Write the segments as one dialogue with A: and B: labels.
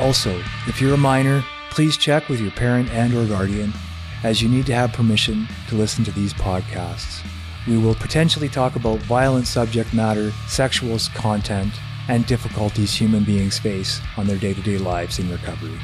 A: Also, if you're a minor, please check with your parent and or guardian as you need to have permission to listen to these podcasts. We will potentially talk about violent subject matter, sexual content, and difficulties human beings face on their day-to-day lives in recovery.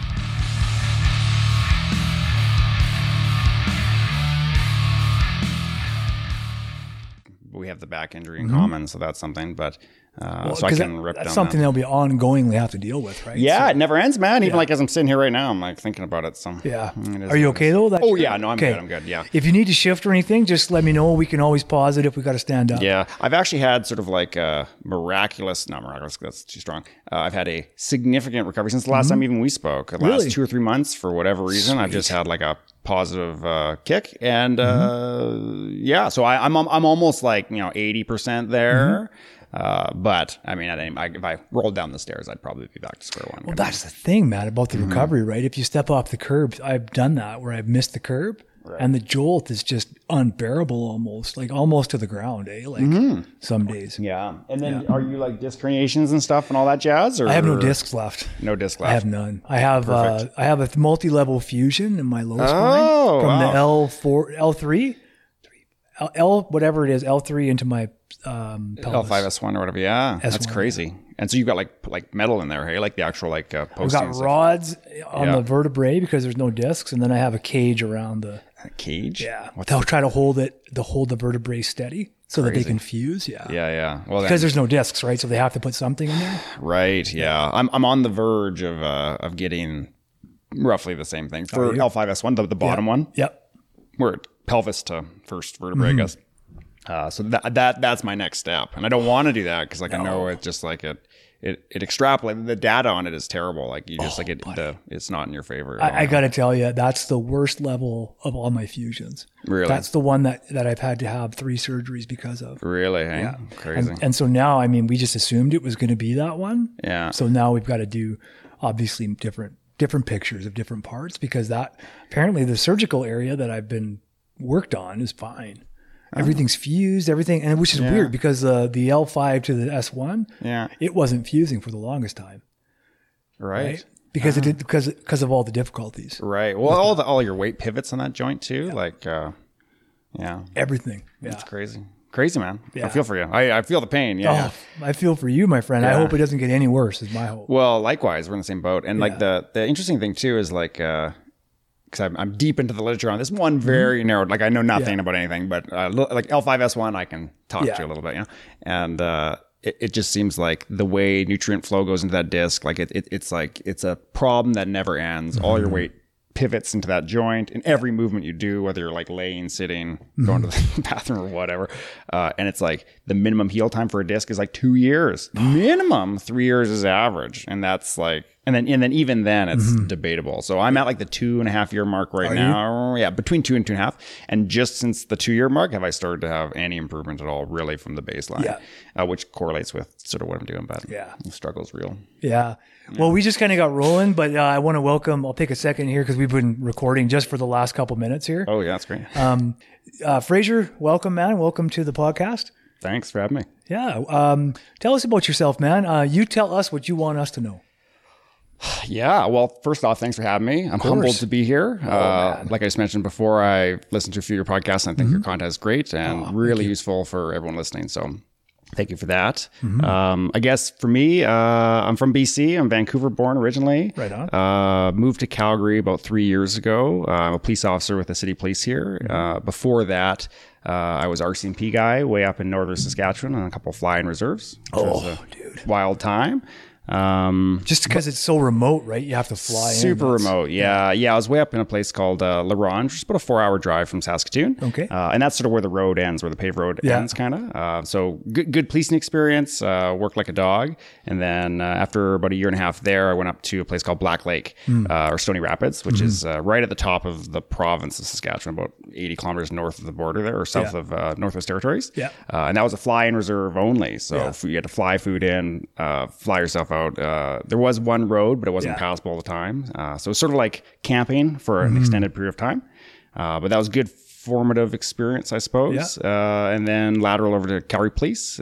B: we have the back injury in mm-hmm. common, so that's something. But uh,
A: Well,
B: so I can
A: that-
B: rip
A: that's
B: down
A: something
B: that.
A: they'll be ongoingly have to deal with, right?
B: Yeah,
A: So-
B: it never ends, man. Even
A: Yeah.
B: like as I'm sitting here right now, I'm like thinking about it. So
A: yeah.
B: it
A: Are you okay though? That
B: Oh yeah, no, I'm
A: Okay.
B: good. I'm good. Yeah.
A: If you need to shift or anything, just let me know. We can always pause it if we got to stand up.
B: Yeah, I've actually had sort of like a miraculous, not miraculous, that's too strong. Uh, I've had a significant recovery since the last time even we spoke. The
A: Mm-hmm. Really?
B: last two or three months, for whatever reason, I've just had like a positive uh, kick, and
A: Mm-hmm.
B: uh, yeah, so I, I'm I'm almost like you know eighty percent there.
A: Mm-hmm.
B: Uh, but I mean, I, I, if I rolled down the stairs, I'd probably be back to square one.
A: Well, that's the thing, man, about the recovery, right? If you step off the curb, I've done that where I've missed the curb and the jolt is just unbearable almost, like almost to the ground, eh? Like some days.
B: yeah. And then are you like disc herniations and stuff and all that jazz? Or
A: I have no discs left.
B: No disc left.
A: I have none. I have uh, I have a multi-level fusion in my low
B: Oh,
A: spine from
B: wow.
A: the L four L three, L, L whatever it is L three into my um, pelvis.
B: L5S1 or whatever. Yeah, that's
A: S1,
B: crazy. And so you've got like like metal in there, hey? Like the actual like uh,
A: I've got rods on
B: Yeah.
A: the vertebrae because there's no discs, and then I have a cage around the
B: cage.
A: yeah.
B: What's
A: They'll try to hold it to hold the vertebrae steady so that they can fuse. Yeah.
B: yeah, yeah. Well,
A: Because there's no discs, right? So they have to put something in there.
B: right. Yeah, I'm I'm on the verge of uh, of getting roughly the same thing for
A: you?
B: L5S1, the, the bottom one,
A: Yep.
B: where pelvis to first vertebrae,
A: Mm-hmm.
B: I guess. Uh, so that that that's my next step, and I don't want to do that because like I know it's just like it. It, it extrapolates the data on it is terrible. Like you just like it, the, it's not in your favor.
A: Oh, I, I got to tell you, that's the worst level of all my fusions.
B: Really?
A: That's the one that, that I've had to have three surgeries because of.
B: really, hey? crazy.
A: And, and so now, I mean, we just assumed it was going to be that one.
B: yeah,
A: So now we've got to do obviously different different pictures of different parts because that apparently the surgical area that I've been worked on is fine. Everything's fused, everything, and which is weird because uh, the L5 to the S1,
B: yeah,
A: it wasn't fusing for the longest time,
B: right.
A: right? Because it did because because of all the difficulties,
B: Right. Well, all the all your weight pivots on that joint too. Like, uh, yeah,
A: everything. Yeah.
B: it's crazy, crazy man.
A: Yeah.
B: I feel for you. I, I feel the pain. Yeah. yeah.
A: Oh, I feel for you, my friend. I hope it doesn't get any worse. Is my hope.
B: Well, likewise, we're in the same boat. And
A: Yeah.
B: like the the interesting thing too is like, because I'm I'm deep into the literature on this one very narrow. Like I know nothing
A: Mm-hmm. Yeah.
B: about anything, but uh, like L5S1, I can talk
A: Yeah.
B: to you a little bit, you know. And uh, it, it just seems like the way nutrient flow goes into that disc, like it, it it's like it's a problem that never ends. All
A: Mm-hmm.
B: your weight pivots into that joint in every movement you do, whether you're like laying, sitting, going to
A: Mm-hmm.
B: the bathroom or whatever. Uh, and it's like the minimum heal time for a disc is like two years. Minimum three years is average, and that's like. And then, and then, even then, it's debatable. So I'm at like the two and a half year mark right now. Yeah, between two and two and a half. And just since the two year mark, have I started to have any improvement at all, really, from the baseline?
A: Yeah.
B: uh, which correlates with sort of what I'm doing. But
A: Yeah.
B: the struggle's real.
A: Yeah. Well, we just kind of got rolling, but uh, I want to welcome. I'll take a second here because we've been recording just for the last couple minutes here.
B: Oh yeah, that's great.
A: Um, uh, Fraser, welcome, man. Welcome to the podcast.
B: Thanks for having me.
A: Yeah. Um, tell us about yourself, man. Uh, you tell us what you want us to know.
B: Yeah. Well, first off, thanks for having me. I'm humbled to be here. uh, like I just mentioned before, I listened to a few of your podcasts and I think your content is great and really useful for everyone listening. So Thank you for that. Um, I guess for me, uh, I'm from BC. I'm Vancouver born originally.
A: Right on.
B: Uh, moved to Calgary about three years ago. Uh, I'm a police officer with the city police here. Uh, before that, uh, I was RCMP guy way up in northern Saskatchewan on a couple of flying reserves.
A: Oh, dude.
B: Wild time. Um,
A: Just because it's so remote, right? You have to fly.
B: Super
A: That's-
B: remote, yeah, yeah. I was way up in a place called uh, La Ronge, just about a four-hour drive from Saskatoon.
A: Okay.
B: uh, and that's sort of where the road ends, where the paved road
A: Yeah.
B: ends, kind of. Uh, so good, good policing experience. Uh, worked like a dog, and then uh, after about a year and a half there, I went up to a place called Black Lake uh, or Stony Rapids, which
A: Mm-hmm.
B: is uh, right at the top of the province of Saskatchewan, about 80 kilometers north of the border there, or south
A: Yeah.
B: of uh, Northwest Territories.
A: Yeah.
B: uh, and that was a fly-in reserve only. So
A: Yeah.
B: you had to fly food in, uh, fly yourself out. Uh, there was one road, but it wasn't
A: Yeah.
B: passable all the time. Uh, so it's sort of like camping for
A: Mm-hmm.
B: an extended period of time. Uh, but that was good formative experience, I suppose. Uh, and then lateral over to Calgary Police.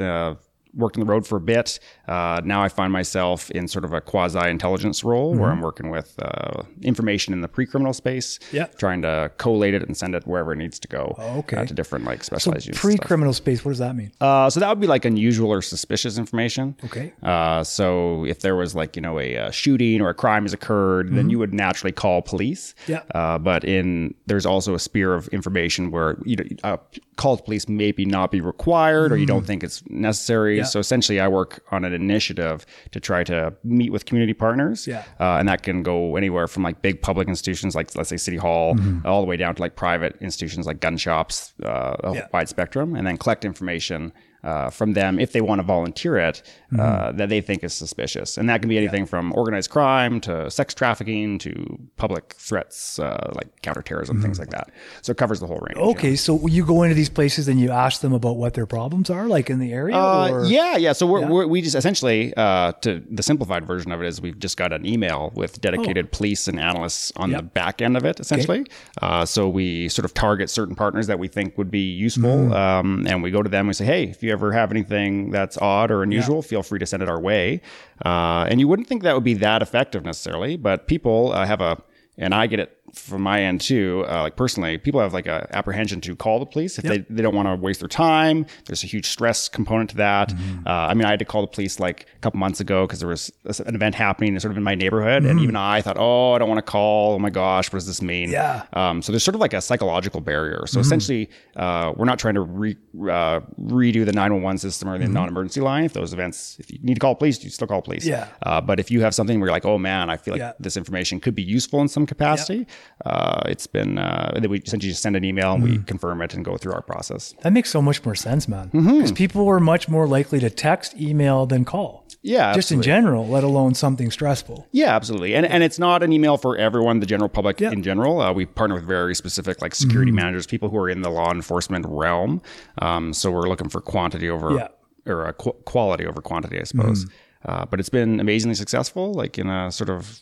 B: Worked on the road for a bit. Uh, now I find myself in sort of a quasi intelligence role where I'm working with uh, information in the pre criminal space,
A: Mm-hmm. Yeah.
B: trying to collate it and send it wherever it needs to go.
A: Oh, okay.
B: uh, to different like
A: So
B: specialized units.
A: pre-criminal space. What does that mean?
B: Uh, so that would be like unusual or suspicious information.
A: Okay.
B: Uh, so if there was like you know a, uh shooting or a crime has occurred, then you would naturally call police.
A: Mm-hmm. Yeah.
B: Uh, but in there's also a sphere of information where you know uh, call to police maybe not be required or you don't think it's necessary.
A: Mm. Yeah.
B: So essentially, I work on an initiative to try to meet with community partners.
A: Yeah.
B: Uh, and that can go anywhere from like big public institutions like let's say City Hall,
A: Mm-hmm.
B: all the way down to like private institutions like gun shops, uh, a
A: Yeah.
B: wide spectrum, and then collect information uh, from them if they want to volunteer it uh,
A: Mm-hmm.
B: that they think is suspicious. And that can be anything from organized crime to sex trafficking to public threats uh, like counterterrorism, things like that. So it covers the whole range. yeah.
A: Mm-hmm. Okay, so you go into these places and you ask them about what their problems are, like in the area.
B: Uh, yeah, yeah. So we're, We're, we just essentially, uh, to the simplified version of it is we've just got an email with dedicated police and analysts on
A: Yep.
B: the back end of it, essentially. Uh, so we sort of target certain partners that we think would be useful,
A: Mm-hmm.
B: um, and we go to them and we say, hey, if you ever have anything that's odd or unusual, feel free to send it our way. Uh, and you wouldn't think that would be that effective necessarily, but people uh, have a and I get it from my end too. Uh, like personally, people have like a apprehension to call the police if they, they don't want to waste their time. There's a huge stress component to that. Uh, I mean, I had to call the police like a couple months ago because there was an event happening sort of in my neighborhood, and even I thought, oh, I don't want to call. Oh my gosh, what does this mean?
A: Yeah.
B: Um, so there's sort of like a psychological barrier. So essentially, uh, we're not trying to re, uh, redo the 911 system or the non-emergency line. If those events, if you need to call police, you still call police.
A: Yeah.
B: Uh, but if you have something where you're like, oh man, I feel like
A: Yeah.
B: this information could be useful in some capacity, uh, it's been uh, we essentially just send an email and we
A: Mm.
B: confirm it and go through our process.
A: That makes so much more sense, man.
B: Mm-hmm.
A: Because people are much more likely to text, email than call.
B: Yeah,
A: Just in general, let alone something stressful.
B: Yeah, absolutely. And and it's not an email for everyone, the general public
A: Yeah.
B: in general. Uh, we partner with very specific like security managers, people who are in the law enforcement realm. Um, so we're looking for quantity over
A: Yeah.
B: or uh, qu- quality over quantity, I suppose. Uh, but it's been amazingly successful. Like in a sort of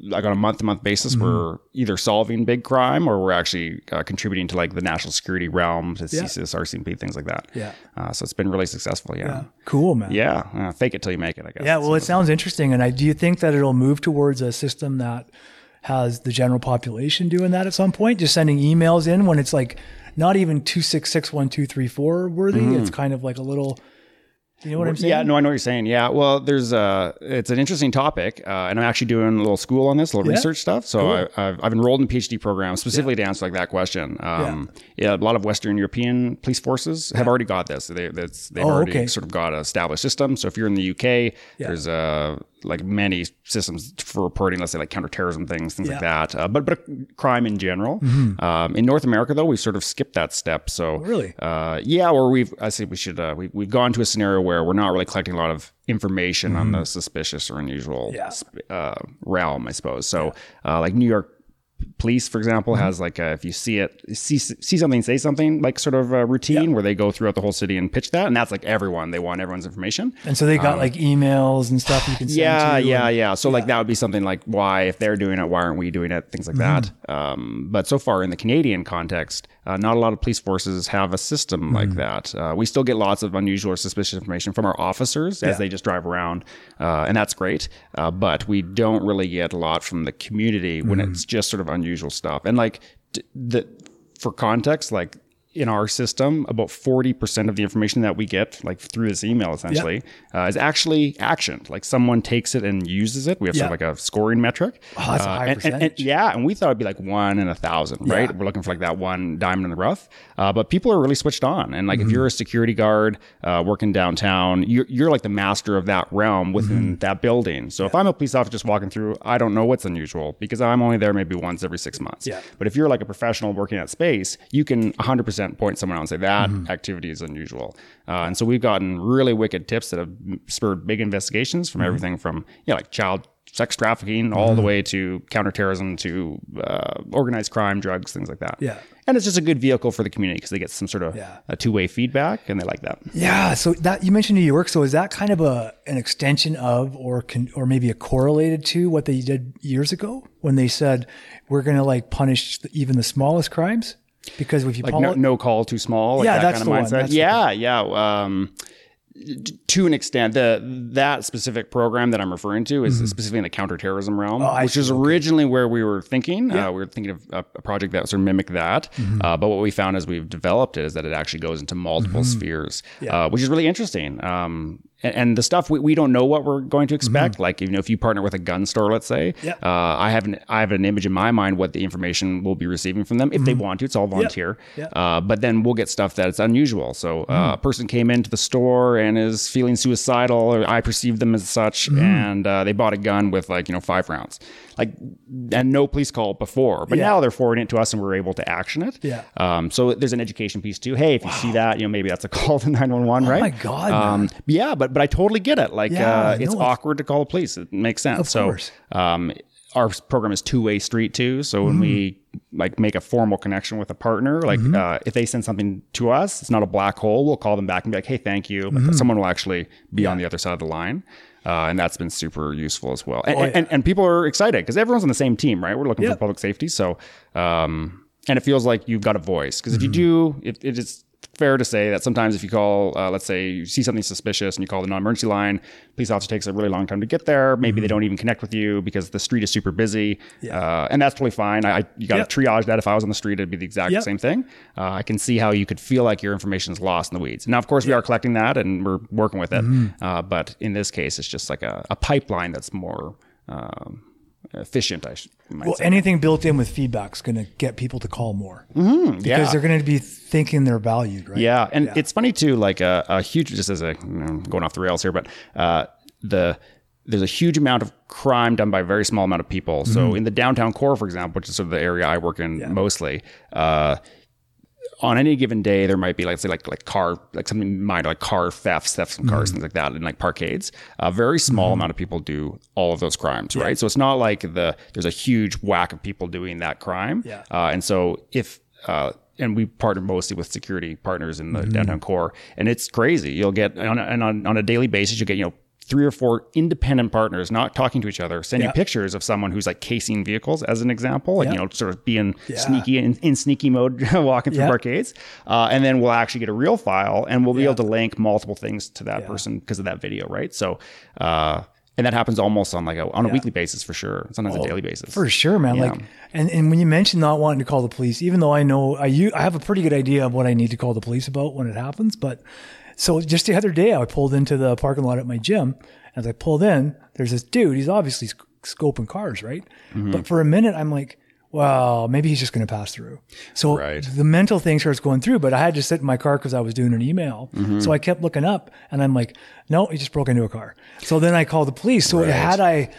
B: like on a month to month basis, we're either solving big crime or we're actually uh, contributing to like the national security realm, to
A: Yeah.
B: CSIS, RCMP, things like that.
A: Yeah.
B: Uh, so it's been really successful. Yeah.
A: Cool, man.
B: Yeah. Uh, fake it till you make it, I guess.
A: Yeah, well, it sounds interesting. And I do you think that it'll move towards a system that has the general population doing that at some point? Just sending emails in when it's like not even two six six one two three four worthy. It's kind of like a little. You know what I'm saying?
B: Mm-hmm. Yeah, no, I know what you're saying. Yeah, well, there's uh it's an interesting topic, uh, and I'm actually doing a little school on this, a little
A: Yeah?
B: research stuff. So I, I've, I've enrolled in PhD programs specifically to answer like that question. Um, yeah. a lot of Western European police forces have already got this. They, that's, they've
A: Oh,
B: already
A: okay.
B: sort of got an established system. So if you're in the UK, there's uh like many systems for reporting, let's say like counterterrorism things, things like that. Uh, but but crime in general. Um, in North America, though, we've sort of skipped that step. So
A: Really?
B: uh, yeah, or we've I say we should uh, we we've gone to a scenario where we're not really collecting a lot of information on the suspicious or unusual
A: Yeah.
B: sp- uh, realm, I suppose. So uh, like New York police, for example, has like a, if you see it, see see something, say something, like sort of a routine where they go throughout the whole city and pitch that, and that's like everyone. They want everyone's information.
A: And so they got like emails and stuff you can send
B: Um, Yeah, yeah,
A: and-
B: yeah. So like that would be something like why if they're doing it, why aren't we doing it? Things like that. Um, but so far in the Canadian context, uh, not a lot of police forces have a system like that. Uh, we still get lots of unusual or suspicious information from our officers as they just drive around, uh, and that's great. Uh, but we don't really get a lot from the community when it's just sort of unusual stuff. And like d- the for context, like in our system, about 40% of the information that we get, like through this email essentially, uh, is actually actioned. Like someone takes it and uses it. We have sort of like a scoring metric.
A: Oh, that's a
B: Uh,
A: high
B: and- and- and-
A: percentage.
B: yeah. And we thought it'd be like one in a thousand, right? We're looking for like that one diamond in the rough. Uh, but people are really switched on. And like
A: Mm-hmm.
B: if you're a security guard uh, working downtown, you're, you're like the master of that realm within
A: Mm-hmm.
B: that building. So if I'm a police officer just walking through, I don't know what's unusual because I'm only there maybe once every six months.
A: Yeah.
B: But if you're like a professional working at space, you can 100% point someone out and say that
A: Mm-hmm.
B: activity is unusual. Uh, and so we've gotten really wicked tips that have spurred big investigations
A: Mm-hmm.
B: from everything from, you know, like child sex trafficking all the way to counterterrorism to uh, organized crime, drugs, things like that.
A: Yeah.
B: And it's just a good vehicle for the community because they get some sort of
A: Yeah.
B: a two way feedback and they like that.
A: Yeah. So that you mentioned New York. So is that kind of a an extension of, or can, or maybe a correlated to what they did years ago when they said we're going to like punish the, even the smallest crimes because if you
B: Like no, no call too small. Like
A: Yeah,
B: that
A: that's
B: kind
A: the
B: of
A: one.
B: mindset.
A: The
B: yeah, yeah. Um, to an extent, the that specific program that I'm referring to is specifically in the counterterrorism realm,
A: Mm-hmm. Oh,
B: which
A: see.
B: is originally where we were thinking. Uh, we were thinking of a, a project that sort of mimic that.
A: Mm-hmm.
B: Uh, but what we found as we've developed it is that it actually goes into multiple
A: Mm-hmm.
B: spheres, uh, which is really interesting. Um, and, and the stuff we, we don't know what we're going to expect. Like you know, if you partner with a gun store, let's say,
A: Mm-hmm. Yeah.
B: uh, I have an I have an image in my mind what the information we'll be receiving from them if they want to. It's all volunteer.
A: Mm-hmm. Yeah.
B: Uh, but then we'll get stuff that's unusual. So uh,
A: Mm.
B: a person came into the store and is feeling suicidal, or I perceive them as such,
A: Mm.
B: and uh, they bought a gun with like you know five rounds, like and no police call before. But
A: Yeah.
B: now they're forwarding it to us, and we're able to action it.
A: Yeah.
B: Um, so there's an education piece too. Hey, if you see that, you know maybe that's a call to nine one one, right?
A: Oh my God,
B: Um, yeah, but but I totally get it. Like
A: Yeah,
B: uh, it's awkward to call the police. It makes sense.
A: Of
B: so
A: course.
B: um, our program is two way street too. So when we like make a formal connection with a partner, like uh, if they send something to us, it's not a black hole. We'll call them back and be like, "Hey, thank you," but someone will actually be on the other side of the line. Uh, and that's been super useful as well. And,
A: Oh, yeah.
B: and, and people are excited because everyone's on the same team, right? We're looking
A: Yeah.
B: for public safety. So, um, and it feels like you've got a voice because if
A: Mm-hmm.
B: you do, it, it is fair to say that sometimes if you call, uh, let's say you see something suspicious and you call the non-emergency line, police officer takes a really long time to get there. Maybe
A: Mm-hmm.
B: they don't even connect with you because the street is super busy. Uh, and that's totally fine. I, you got to
A: Yep.
B: triage that. If I was on the street, it'd be the exact
A: Yep.
B: same thing. Uh, I can see how you could feel like your information is lost in the weeds. Now, of course, we are collecting that and we're working with it.
A: Mm-hmm.
B: Uh, but in this case, it's just like a, a pipeline that's more um, efficient, I should, might
A: well,
B: say.
A: anything built in with feedback is going to get people to call more because
B: Mm-hmm. yeah.
A: they're going to be thinking they're valued, right?
B: Yeah, and it's funny too. Like a, a huge, just as a you know, going off the rails here, but uh, the there's a huge amount of crime done by a very small amount of people. So in the downtown core, for example, which is sort of the area I work in mostly. Uh, on any given day, there might be like say like like car like something in mind like car thefts, thefts from cars, things like that, in like parkades. A very small amount of people do all of those crimes, right? So it's not like the there's a huge whack of people doing that crime.
A: Yeah.
B: Uh, and so if uh, and we partner mostly with security partners in the downtown core, and it's crazy. You'll get on a, and on, on a daily basis, you get you know three or four independent partners not talking to each other, send
A: Yeah.
B: you pictures of someone who's like casing vehicles as an example, like
A: Yeah.
B: you know sort of being sneaky in, in sneaky mode, walking through
A: Yeah.
B: parkades, uh, and then we'll actually get a real file, and we'll be able to link multiple things to that person because of that video, right? So. Uh, and that happens almost on like a on a weekly basis for sure. Sometimes a daily basis.
A: For sure, man. Like, and, and when you mentioned not wanting to call the police, even though I know i you i have a pretty good idea of what I need to call the police about when it happens, but so just the other day I pulled into the parking lot at my gym. And as I pulled in, there's this dude. He's obviously sc- scoping cars, right?
B: Mm-hmm.
A: But for a minute, I'm like, well, maybe he's just going to pass through. So
B: Right.
A: the mental thing starts going through, but I had to sit in my car because I was doing an email.
B: Mm-hmm.
A: So I kept looking up and I'm like, no, he just broke into a car. So then I called the police. So had I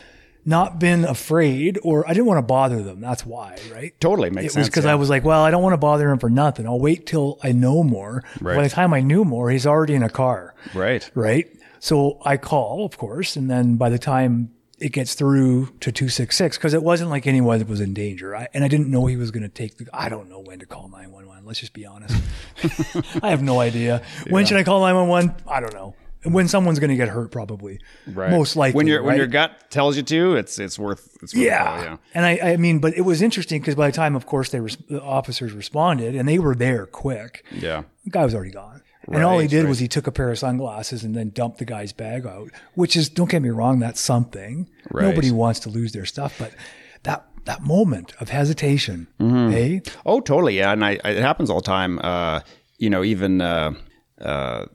A: not been afraid or I didn't want to bother them, that's why, right?
B: Totally makes
A: It was
B: sense.
A: because
B: yeah.
A: I was like, well, I don't want to bother him for nothing. I'll wait till I know more.
B: Right.
A: By the time I knew more, he's already in a car,
B: right.
A: right? So I call, of course, and then by the time it gets through to 266, because it wasn't like anyone was in danger. I, and I didn't know he was going to take the, I don't know when to call 911. Let's just be honest. I have no idea. When should I call 911? I don't know. When someone's going to get hurt, probably.
B: Right.
A: Most likely.
B: when your when
A: right?
B: your gut tells you to, it's it's worth it's worth
A: Yeah.
B: call, yeah.
A: And I, I mean, but it was interesting because by the time, of course, they res- the officers responded and they were there quick.
B: Yeah.
A: The guy was already gone. and all he did
B: right.
A: was he took a pair of sunglasses and then dumped the guy's bag out, which is, don't get me wrong, that's something.
B: Right.
A: Nobody wants to lose their stuff, but that, that moment of hesitation. Hey,
B: Oh, totally. Yeah, and I, I- it happens all the time. Uh, you know, even uh, uh,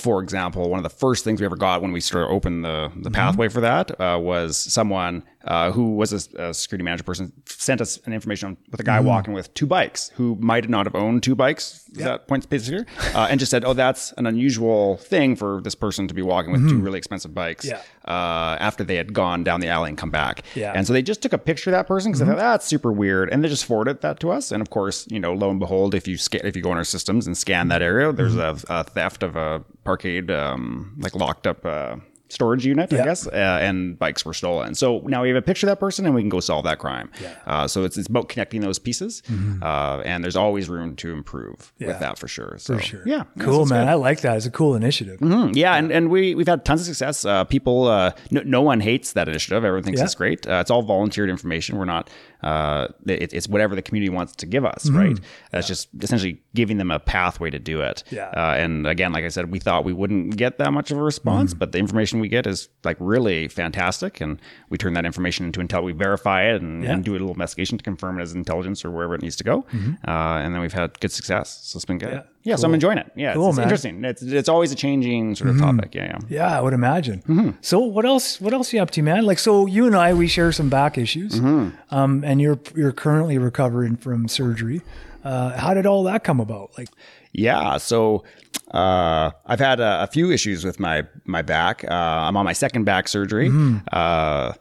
B: for example, one of the first things we ever got when we sort of opened the the pathway for that uh, was someone uh, who was a, a security manager person sent us an information on, with a guy walking with two bikes who might not have owned two bikes at that point here, uh, and just said, "Oh, that's an unusual thing for this person to be walking with two really expensive bikes."
A: Yeah.
B: Uh, after they had gone down the alley and come back,
A: Yeah.
B: and so they just took a picture of that person because they thought that's super weird, and they just forwarded that to us. And of course, you know, lo and behold, if you sca- if you go in our systems and scan that area, there's a, a theft of a parkade, um, like locked up uh, storage unit,
A: Yeah.
B: I guess, uh, and bikes were stolen. So now we have a picture of that person, and we can go solve that crime. Uh, so it's it's about connecting those pieces, uh, and there's always room to improve
A: Yeah.
B: with that for sure. So,
A: for sure.
B: yeah,
A: Cool, man. I like that. It's a cool initiative.
B: Mm, yeah, and, and we we've had tons of success. Uh, people, uh, no, no one hates that initiative. Everyone thinks
A: Yeah.
B: it's great. Uh, it's all volunteered information. We're not. Uh, it, it's whatever the community wants to give us, right? It's just essentially giving them a pathway to do it.
A: Mm-hmm. Yeah.
B: Uh, and again, like I said, we thought we wouldn't get that much of a response,
A: Mm-hmm.
B: but the information we get is like really fantastic, and we turn that information into intel. We verify it and,
A: Yeah.
B: and do a little investigation to confirm it as intelligence or wherever it needs to go. Uh, and then we've had good success. So it's been good.
A: Mm-hmm. Yeah.
B: Yeah, so I'm enjoying it. Yeah,
A: Cool,
B: it's, it's interesting. It's it's always a changing sort of topic. Yeah, yeah.
A: Yeah, I would imagine.
B: Mm-hmm.
A: So what else? What else are you up to, man? Like, so you and I, we share some back issues,
B: Mm-hmm.
A: um, and you're you're currently recovering from surgery. Uh, how did all that come about? Like,
B: Yeah, so uh, I've had a, a few issues with my my back. Uh, I'm on my second back surgery, uh,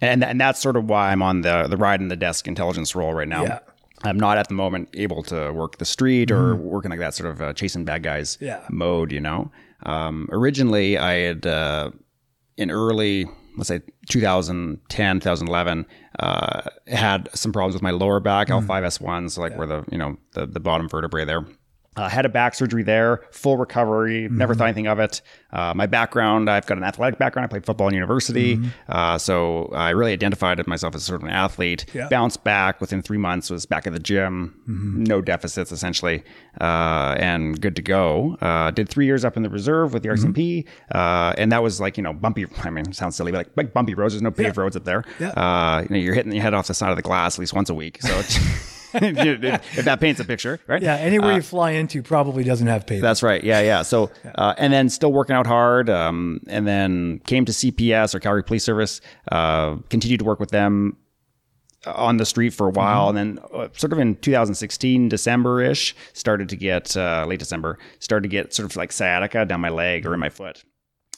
B: and and that's sort of why I'm on the the ride in the desk intelligence role right now.
A: Yeah.
B: I'm not at the moment able to work the street or working like that sort of uh, chasing bad guys
A: Yeah.
B: mode. You know, um, originally I had uh, in early let's say 2010 2011 uh, had some problems with my lower back l5s1 so like where the you know the, the bottom vertebrae there uh, had a back surgery there, full recovery, never thought anything of it. Uh, my background, I've got an athletic background. I played football in university. Uh, so I really identified myself as sort of an athlete.
A: Yeah.
B: Bounced back within three months, was back at the gym, no deficits essentially, uh, and good to go. Uh, did three years up in the reserve with the RCMP. Uh, and that was like, you know, bumpy, I mean, sounds silly, but like, like bumpy roads. There's no paved roads up there.
A: Yeah.
B: Uh, you know, you're hitting your head off the side of the glass at least once a week. So if that paints a picture, right?
A: yeah, anywhere you fly into probably doesn't have pavement.
B: That's right. Yeah, yeah. So, uh, and then still working out hard, um, and then came to CPS or Calgary Police Service. Uh, continued to work with them on the street for a while, and then uh, sort of in 2016 December ish, started to get uh, late December, started to get sort of like sciatica down my leg or in my foot.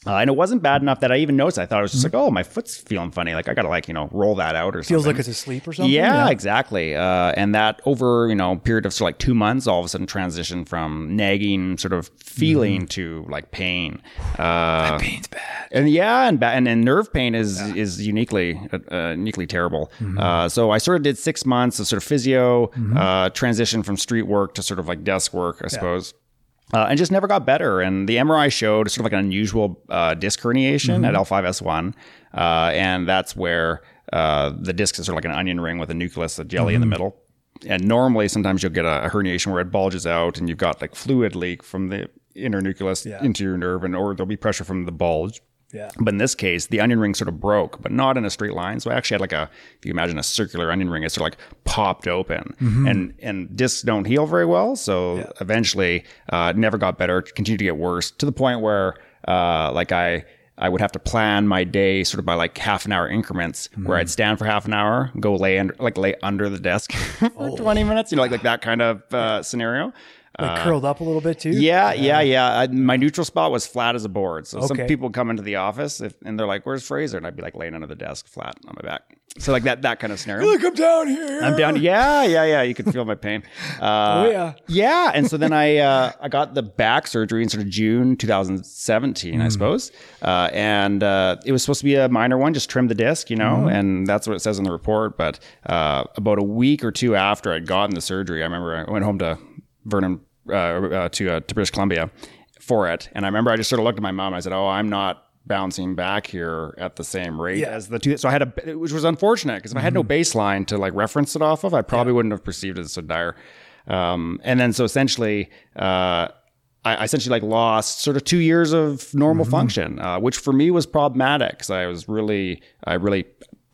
B: Uh, and it wasn't bad enough that I even noticed. I thought it was just like, oh, my foot's feeling funny. Like I gotta like you know roll that out or something.
A: Feels like it's asleep or something.
B: Yeah, exactly. Uh, and that over you know period of sort of like two months, all of a sudden transitioned from nagging sort of feeling to like pain. Uh,
A: pain's bad.
B: and yeah, and ba- and, and nerve pain is is uniquely uh, uniquely terrible. Uh, so I sort of did six months of sort of physio, uh, transition from street work to sort of like desk work, I suppose. Uh, and just never got better. And the MRI showed sort of like an unusual uh, disc herniation at L5S1. Uh, and that's where uh, the disc is sort of like an onion ring with a nucleus, a jelly in the middle. And normally, sometimes you'll get a, a herniation where it bulges out and you've got like fluid leak from the inner nucleus
A: Yeah.
B: into your nerve, and or there'll be pressure from the bulge.
A: Yeah.
B: But in this case, the onion ring sort of broke, but not in a straight line. So I actually had like a, if you imagine a circular onion ring, it sort of like popped open. And and discs don't heal very well. So eventually, uh, never got better. Continued to get worse to the point where, uh, like I. I would have to plan my day sort of by like half an hour increments where I'd stand for half an hour, go lay under, like lay under the desk for 20 minutes, you know, like, like that kind of uh, scenario.
A: Like curled up a little bit too.
B: Yeah, yeah, yeah. I, my neutral spot was flat as a board. So some
A: Okay.
B: people come into the office if, and they're like, "Where's Fraser?" And I'd be like laying under the desk, flat on my back. So like that that kind of scenario.
A: Look, I'm down here.
B: I'm down. Yeah, yeah, yeah. You can feel my pain. Uh,
A: Oh, yeah.
B: yeah. And so then I uh, I got the back surgery in sort of June 2017,
A: Hmm.
B: I suppose. Uh, and uh, it was supposed to be a minor one, just trim the disc, you know.
A: Hmm.
B: And that's what it says in the report. But uh, about a week or two after I'd gotten the surgery, I remember I went home to Vernon uh, uh, to uh, to British Columbia for it. And I remember I just sort of looked at my mom. And I said, "Oh, I'm not." bouncing back here at the same rate
A: Yeah.
B: as the two so i had a which was unfortunate because if i had no baseline to like reference it off of i probably wouldn't have perceived it as so dire um, and then so essentially uh, I I essentially like lost sort of two years of normal function, uh, which for me was problematic because I was really, I really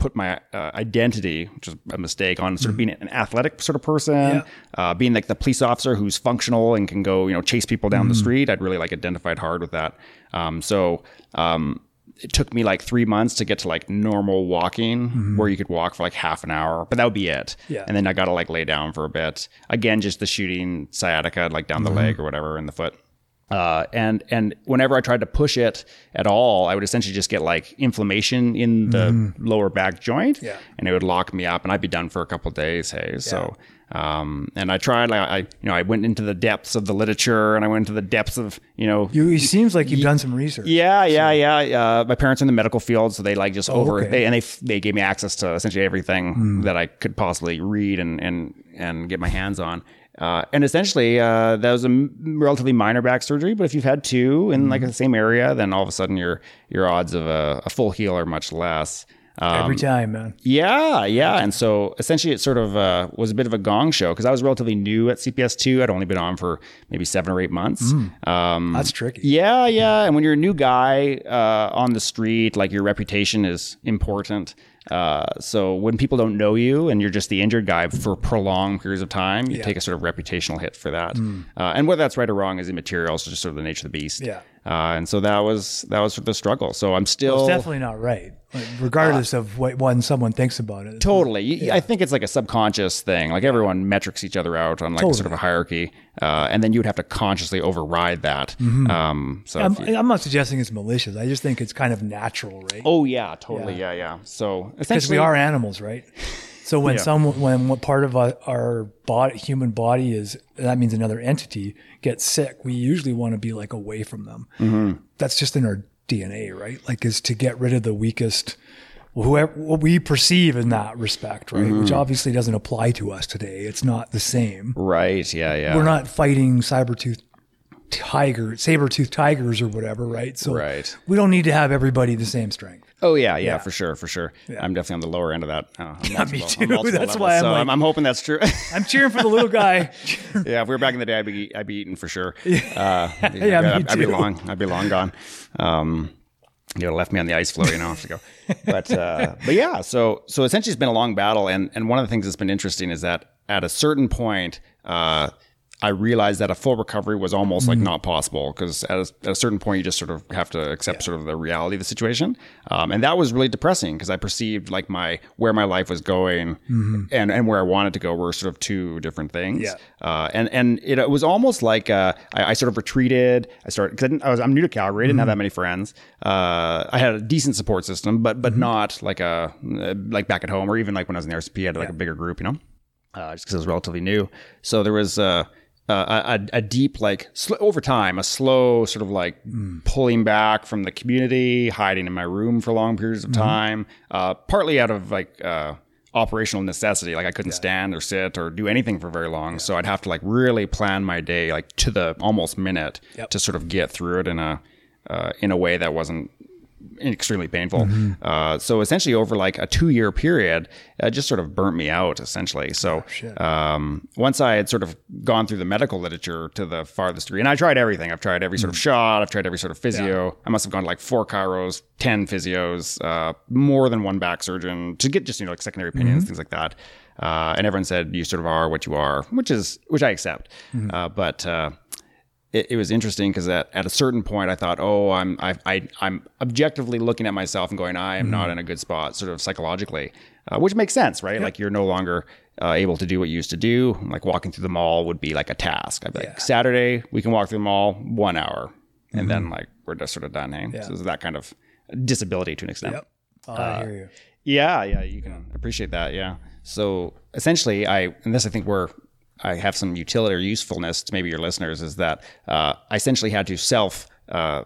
B: put my uh, identity, which is a mistake, on sort of being an athletic sort of person, uh, being like the police officer who's functional and can go, you know, chase people down the street. I'd really like identified hard with that. Um, so um, it took me like three months to get to like normal walking, where you could walk for like half an hour, but that would be it.
A: Yeah.
B: And then I got to like lay down for a bit. Again, just the shooting sciatica, like down the leg or whatever in the foot. Uh, and and whenever I tried to push it at all, I would essentially just get like inflammation in the lower back joint,
A: Yeah.
B: and it would lock me up, and I'd be done for a couple of days. Hey, so um, and I tried, like I you know I went into the depths of the literature, and I went into the depths of you know
A: You, it seems like you've done some research.
B: yeah, yeah, yeah. Uh, my parents are in the medical field, so they like just over
A: Oh, okay. Hmm.
B: they and they they gave me access to essentially everything that I could possibly read and and and get my hands on. Uh, and essentially, uh, that was a m- relatively minor back surgery. But if you've had two in
A: Hmm.
B: like the same area, then all of a sudden your your odds of a, a full heal are much less. Um,
A: Every time, man.
B: yeah, yeah. And so essentially it sort of uh, was a bit of a gong show because I was relatively new at CPS2. I'd only been on for maybe seven or eight months. Um,
A: That's tricky.
B: yeah, yeah. And when you're a new guy uh, on the street, like your reputation is important. Uh, so when people don't know you and you're just the injured guy for prolonged periods of time, you take a sort of reputational hit for that. Uh, and whether that's right or wrong is immaterial. It's just sort of the nature of the beast.
A: Yeah.
B: Uh, and so that was that was the struggle. So I'm still
A: It's definitely not right, like, regardless of what one someone thinks about it.
B: Totally. You- I think it's like a subconscious thing. Like everyone metrics each other out on like sort of a hierarchy, uh, and then you would have to consciously override that. Um, so,
A: I'm,
B: you-
A: I'm not suggesting it's malicious. I just think it's kind of natural, right?
B: oh yeah, totally, yeah, yeah. So
A: because
B: essentially,
A: we are animals, right? So when
B: Yeah.
A: some when what part of our, body, human body is that means another entity gets sick, we usually want to be like away from them.
B: Mm-hmm.
A: That's just in our DNA, right? Like is to get rid of the weakest, whoever what we perceive in that respect, right? Which
B: Mm-hmm.
A: obviously doesn't apply to us today. It's not the same.
B: right? Yeah, yeah.
A: We're not fighting saber tooth tiger, saber tooth tigers or whatever, right? So
B: Right.
A: we don't need to have everybody the same strength.
B: Oh yeah, yeah, for sure, for sure. I'm definitely on the lower end of that. Uh,
A: me too. That's
B: levels.
A: why I'm
B: so
A: like-
B: I'm, I'm hoping that's true.
A: I'm cheering for the little guy.
B: yeah, if we were back in the day, I'd be I'd be eating for sure. Uh,
A: Yeah, me
B: I'd, I'd be long. I'd be long gone. Um, you know, left me on the ice floor. You know, I have to go. But uh, but yeah, so so essentially, it's been a long battle, and and one of the things that's been interesting is that at a certain point. Uh, I realized that a full recovery was almost like not possible because at a, at a certain point you just sort of have to accept sort of the reality of the situation, um, and that was really depressing because I perceived like my where my life was going and and where I wanted to go were sort of two different things.
A: Yeah.
B: Uh, and and it, it was almost like uh, I, I sort of retreated. I started because I, I was I'm new to Calgary. I didn't have that many friends. Uh, I had a decent support system, but but not like a like back at home or even like when I was in the RCMP, I had like a bigger group. You know, uh, just because I was relatively new. So there was uh, a, a deep like sl- over time, a slow sort of like pulling back from the community, hiding in my room for long periods of time, uh, partly out of like. Uh, operational necessity like i couldn't stand or sit or do anything for very long. So i'd have to like really plan my day like to the almost minute to sort of get through it in a uh, in a way that wasn't extremely painful. Uh, so essentially, over like a two year period, it just sort of burnt me out. Essentially, so um, once I had sort of gone through the medical literature to the farthest degree, and I tried everything. I've tried every sort of shot. I've tried every sort of physio. I must have gone to like four chiros, ten physios, uh, more than one back surgeon to get just you know like secondary opinions, things like that. Uh, and everyone said you sort of are what you are, which is which I accept. Uh, but uh, it, it was interesting because at, at a certain point I thought, oh, I'm I, I I'm objectively looking at myself and going, I am not in a good spot, sort of psychologically, uh, which makes sense, right? Like you're no longer uh, able to do what you used to do. Like walking through the mall would be like a task. I'd be like, Saturday we can walk through the mall one hour, and then like we're just sort of done. Hey, so it's that kind of disability to an extent.
A: Yep. Oh, I hear you.
B: Yeah, yeah, you can appreciate that. Yeah. So essentially, I and this I think where I have some utility or usefulness to maybe your listeners is that uh, I essentially had to self. Uh,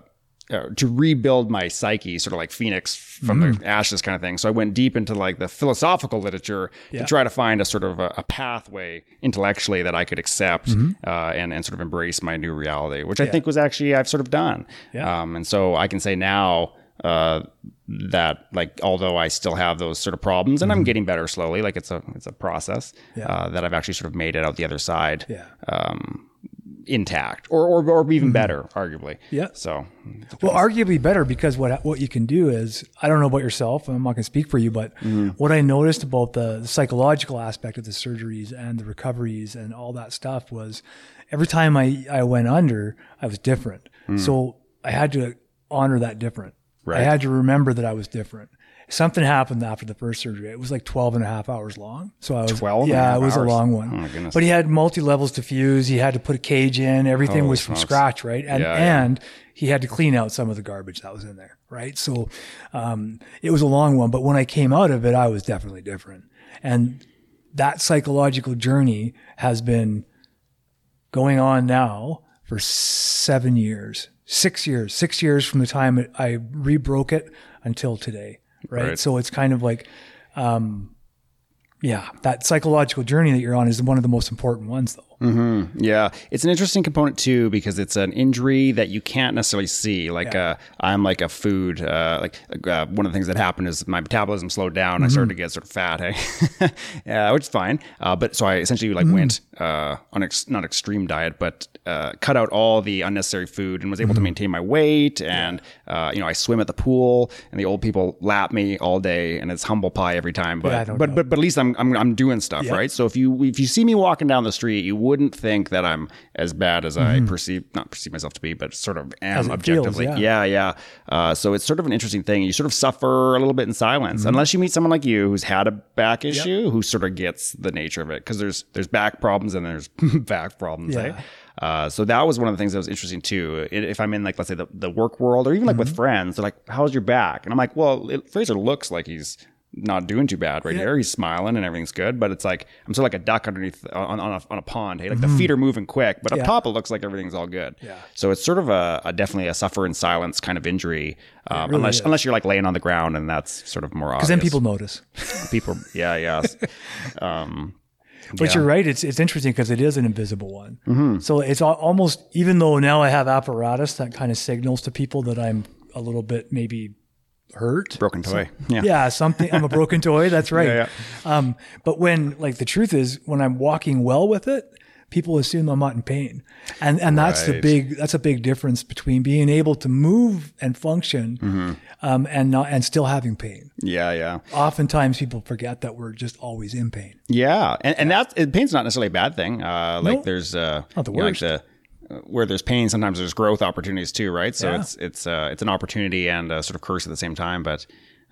B: uh, to rebuild my psyche, sort of like Phoenix from the ashes kind of thing. So I went deep into like the philosophical literature to try to find a sort of a, a pathway intellectually that I could accept uh, and, and sort of embrace my new reality, which I think was actually I've sort of done.
A: Yeah.
B: Um, and so I can say now uh, that like although I still have those sort of problems and I'm getting better slowly, like it's a it's a process uh, that I've actually sort of made it out the other side.
A: Yeah.
B: Um, intact or or, or even better, arguably.
A: Mm-hmm. Yeah.
B: So
A: Well, arguably better because what what you can do is I don't know about yourself. I'm not going to speak for you, but what I noticed about the, the psychological aspect of the surgeries and the recoveries and all that stuff was every time I I went under, I was different. So I had to honor that different. I had to remember that I was different. Something happened after the first surgery. It was like 12 and a half hours long. So I was
B: 12 and a
A: Yeah, it was
B: hours?
A: a long one.
B: Oh my goodness.
A: But he had multi levels to fuse. He had to put a cage in. Everything
B: Holy
A: was from
B: smokes.
A: scratch, right? And
B: Yeah, yeah.
A: and he had to clean out some of the garbage that was in there, right? So um, it was a long one, but when I came out of it, I was definitely different. And that psychological journey has been going on now for seven years, six years, six years from the time it, I rebroke it until today, right?
B: Right.
A: So it's kind of like, um, yeah, that psychological journey that you're on is one of the most important ones, though.
B: Yeah, it's an interesting component too because it's an injury that you can't necessarily see. Like uh, I'm like a food. Uh, like uh, one of the things that happened is my metabolism slowed down. I started to get sort of fat, hey, yeah, which is fine. Uh, but so I essentially like went uh, on ex- not extreme diet, but uh, cut out all the unnecessary food and was able to maintain my weight. And uh, you know, I swim at the pool, and the old people lap me all day, and it's humble pie every time. But
A: Yeah, I
B: but, but but at least I'm I'm, I'm doing stuff,
A: Yeah.
B: right? So if you if you see me walking down the street, you wouldn't think that I'm as bad as I perceive not perceive myself to be, but sort of am
A: Mm-hmm. It feels,
B: objectively.
A: yeah.
B: yeah, yeah. Uh, so it's sort of an interesting thing. You sort of suffer a little bit in silence,
A: Mm-hmm.
B: unless you meet someone like you who's had a back issue, who sort of gets the nature of it. Because there's there's back problems and there's back problems.
A: Yeah.
B: Eh? Uh, so that was one of the things that was interesting too. If I'm in like let's say the, the work world or even like
A: Mm-hmm.
B: with friends, they're like, "How's your back?" And I'm like, "Well, it, Fraser looks like he's." Not doing too bad right here. He's smiling and everything's good, but it's like I'm sort of like a duck underneath on, on, a, on a pond. Hey, like the feet are moving quick, but up
A: Mm-hmm. Yeah.
B: top it looks like everything's all good.
A: Yeah.
B: So it's sort of a, a definitely a suffer in silence kind of injury, um,
A: really
B: unless
A: is.
B: unless you're like laying on the ground and that's sort of more obvious.
A: Because then people notice.
B: people, yeah, yeah. um,
A: But
B: Yeah. Mm-hmm.
A: you're right. It's it's interesting because it is an invisible one. So it's almost even though now I have apparatus that kind of signals to people that I'm a little bit maybe hurt.
B: broken toy. Yeah.
A: Yeah, something. I'm a broken toy. That's right.
B: Yeah,
A: Um, but when like the truth is, when I'm walking well with it, people assume I'm not in pain, and and that's the big that's a big difference between being able to move and function,
B: Mm-hmm.
A: um, and not and still having pain.
B: Yeah, yeah.
A: Oftentimes, people forget that we're just always in pain.
B: Yeah, and and that's it, pain's not necessarily a bad thing. Uh, like
A: No.
B: there's uh,
A: Not the
B: you know, like
A: worst.
B: the- uh, where there's pain, sometimes there's growth opportunities too, right? So
A: Yeah.
B: it's it's uh, it's an opportunity and a sort of curse at the same time. But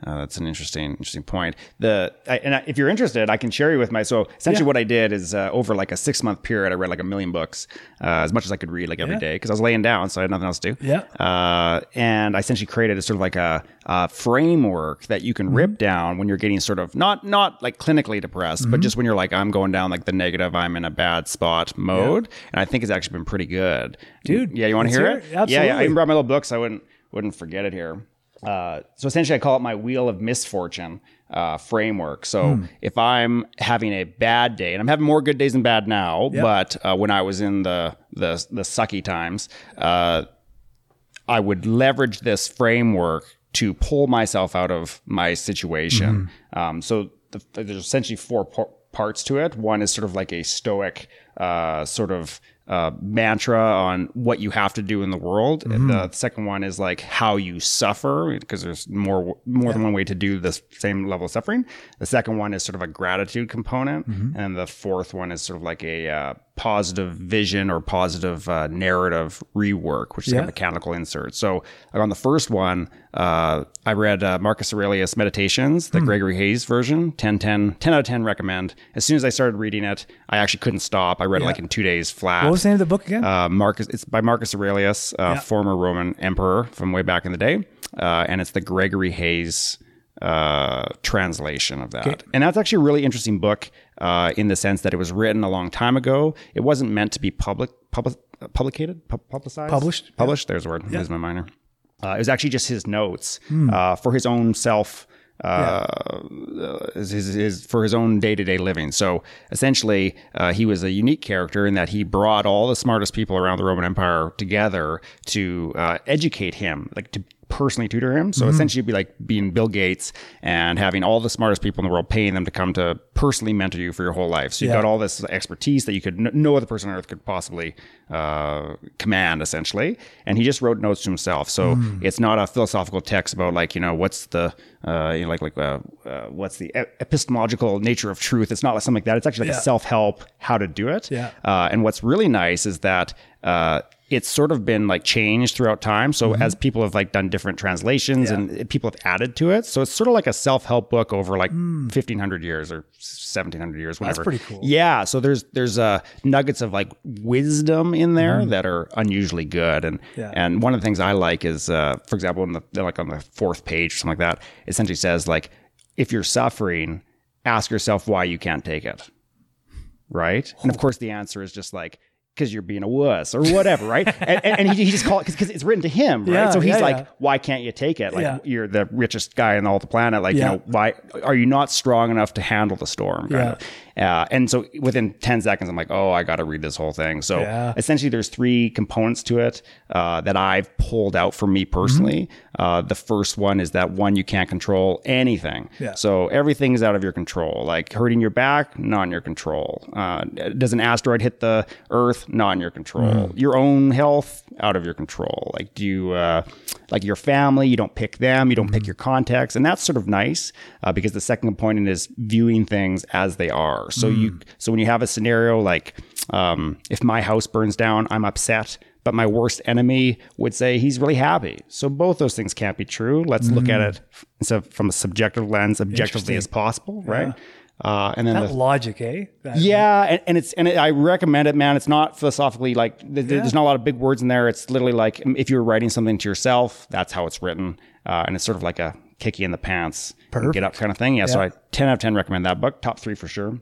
B: uh, that's an interesting interesting point. The I, and I, if you're interested, I can share you with my. So essentially,
A: Yeah.
B: what I did is uh, over like a six month period, I read like a million books, uh, as much as I could read like every
A: Yeah.
B: day because I was laying down, so I had nothing else to do.
A: Yeah.
B: Uh, and I essentially created a sort of like a, a framework that you can
A: Mm-hmm.
B: rip down when you're getting sort of not not like clinically depressed,
A: Mm-hmm.
B: but just when you're like I'm going down like the negative, I'm in a bad spot mode. And I think it's actually been pretty good,
A: Dude,
B: Yeah, you want to hear
A: hear
B: it?
A: it.
B: Yeah, yeah. I even brought my little books. so I wouldn't wouldn't forget it here. Uh, so essentially, I call it my wheel of misfortune uh, framework. So
A: Hmm.
B: if I'm having a bad day, and I'm having more good days than bad now, but uh, when I was in the the the sucky times, uh, I would leverage this framework to pull myself out of my situation. Um, so the, there's essentially four par- parts to it. One is sort of like a stoic uh, sort of uh, mantra on what you have to do in the world. And the second one is like how you suffer because there's more more than one way to do the same level of suffering. The second one is sort of a gratitude component, and the fourth one is sort of like a uh, positive vision or positive uh, narrative rework, which is
A: Yeah.
B: a mechanical insert. So on the first one, uh, I read uh, Marcus Aurelius Meditations,
A: Hmm.
B: the Gregory Hays version, 10, 10, 10 out of 10 recommend. As soon as I started reading it, I actually couldn't stop. I read it like in two days flat.
A: What was the name of the book again?
B: Uh, Marcus, it's by Marcus Aurelius, uh,
A: Yeah.
B: former Roman emperor from way back in the day, uh, and it's the Gregory Hays uh, translation of that. And that's actually a really interesting book uh, in the sense that it was written a long time ago. It wasn't meant to be public, public, publicated, pu- publicized,
A: Published, yeah.
B: published. There's a word. Lose my minor. Uh, it was actually just his notes
A: Hmm.
B: uh, for his own self. Uh, his, his, his- for his own day-to-day living. So essentially, uh, he was a unique character in that he brought all the smartest people around the Roman Empire together to uh, educate him, like to personally tutor him. So essentially, it'd be like being Bill Gates and having all the smartest people in the world, paying them to come to personally mentor you for your whole life. So you've
A: Yeah.
B: got all this expertise that you could no other person on earth could possibly uh, command, essentially. And he just wrote notes to himself. So it's not a philosophical text about like you know what's the uh, you know, like like uh, uh, what's the epistemological nature of truth. It's not like something like that. It's actually like
A: Yeah.
B: a self help how to do it.
A: Yeah.
B: Uh, and what's really nice is that uh, it's sort of been like changed throughout time. So as people have like done different translations
A: Mm-hmm. Yeah.
B: and people have added to it, so it's sort of like a self help book over like fifteen hundred years or seventeen hundred years, whatever.
A: Mm. pretty cool.
B: Yeah. So there's there's uh, nuggets of like wisdom in there
A: Mm-hmm.
B: that are unusually good. And
A: Yeah.
B: and one of the things I like is, uh, for example, in the like on the fourth page or something like that, it essentially says like, if you're suffering, ask yourself why you can't take it right? And of course, the answer is just like because you're being a wuss or whatever, right? and, and, he, he just called it because it's written to him, right?
A: Yeah,
B: so he's
A: yeah,
B: like,
A: yeah.
B: why can't you take it? Like you're the richest guy on all the planet. Like you know, why are you not strong enough to handle the storm?
A: Yeah.
B: of. Uh, and so within 10 seconds, I'm like, oh, I got to read this whole thing. So
A: Yeah.
B: essentially, there's three components to it uh, that I've pulled out for me personally.
A: Mm-hmm.
B: Uh, the first one is that one, you can't control anything.
A: Yeah.
B: So everything is out of your control. Like hurting your back, not in your control. Uh, does an asteroid hit the Earth? Not in your control.
A: Mm.
B: Your own health, out of your control. Like do you, uh, like your family, you don't pick them, you don't
A: Mm-hmm.
B: pick your contacts. and that's sort of nice uh, because the second component is viewing things as they are. So
A: Mm.
B: you, so when you have a scenario like, um, if my house burns down, I'm upset. But my worst enemy would say he's really happy. So both those things can't be true. Let's look at it f- so from a subjective lens, objectively as possible, right? Uh, and then
A: That
B: the,
A: logic, eh? That-
B: yeah, and, and it's and it, I recommend it, man. It's not philosophically like th- th- there's not a lot of big words in there. It's literally like um, if you're writing something to yourself, that's how it's written, uh, and it's sort of like a kick you in the pants, get up kind of thing. Yeah, so I ten out of ten recommend that book, top three for sure.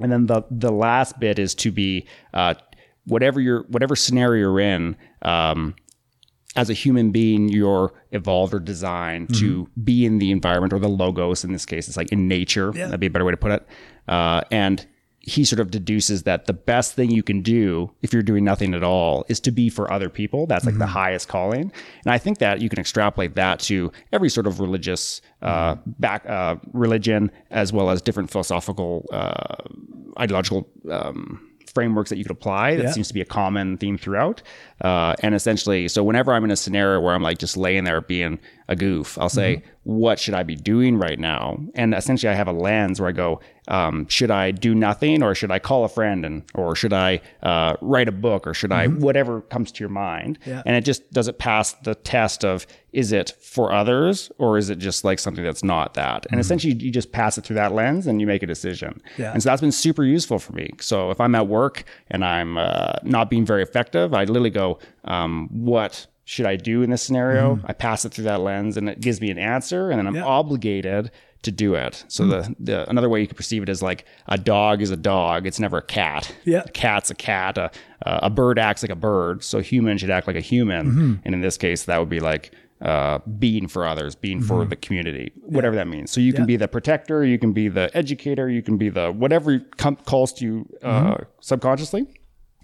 B: And then the the last bit is to be uh, whatever your whatever scenario you're in. Um, as a human being, you're evolved or designed to be in the environment or the logos. In this case, it's like in nature. That'd be a better way to put it. Uh, and he sort of deduces that the best thing you can do if you're doing nothing at all is to be for other people. That's like the highest calling. And I think that you can extrapolate that to every sort of religious uh, back uh, religion, as well as different philosophical, uh, ideological. Um, frameworks that you could apply that
A: Yeah.
B: seems to be a common theme throughout uh, and essentially so whenever i'm in a scenario where i'm like just laying there being a goof i'll say
A: Mm-hmm.
B: what should i be doing right now and essentially i have a lens where i go um, should i do nothing or should i call a friend and or should i uh, write a book or should i whatever comes to your mind
A: Mm-hmm. Yeah.
B: and it just does it pass the test of is it for others or is it just like something that's not that and essentially you just pass it through that lens and you make a decision
A: Mm-hmm. Yeah.
B: and so that's been super useful for me. So if I'm at work and I'm uh, not being very effective, I literally go, um, "What should I do in this scenario?" Mm-hmm. I pass it through that lens, and it gives me an answer, and then I'm
A: Yeah.
B: obligated to do it. So hmm. the, the another way you could perceive it is like a dog is a dog; it's never a cat.
A: Yeah.
B: a cat's a cat. A, a bird acts like a bird, so human should act like a human. Mm-hmm. And in this case, that would be like. Uh, being for others, being for mm-hmm. the community, whatever that means. So you can be the protector, you can be the educator, you can be the whatever com- calls to you uh, subconsciously,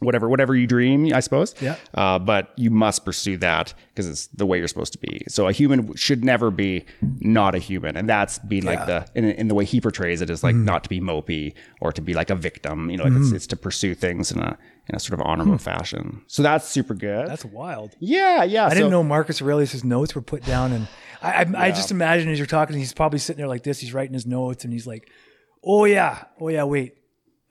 B: whatever whatever you dream, I suppose.
A: Yeah.
B: Uh, but you must pursue that because it's the way you're supposed to be. So a human should never be not a human, and that's being like the in, in the way he portrays it is like mm. not to be mopey or to be like a victim. You know, like it's, mm. it's to pursue things in a in a sort of honorable hmm. fashion. So that's super good.
A: That's wild.
B: yeah, yeah.
A: I didn't know Marcus Aurelius' notes were put down, and I, I, I just imagine as you're talking, he's probably sitting there like this. He's writing his notes, and he's like, "Oh yeah, oh yeah, wait,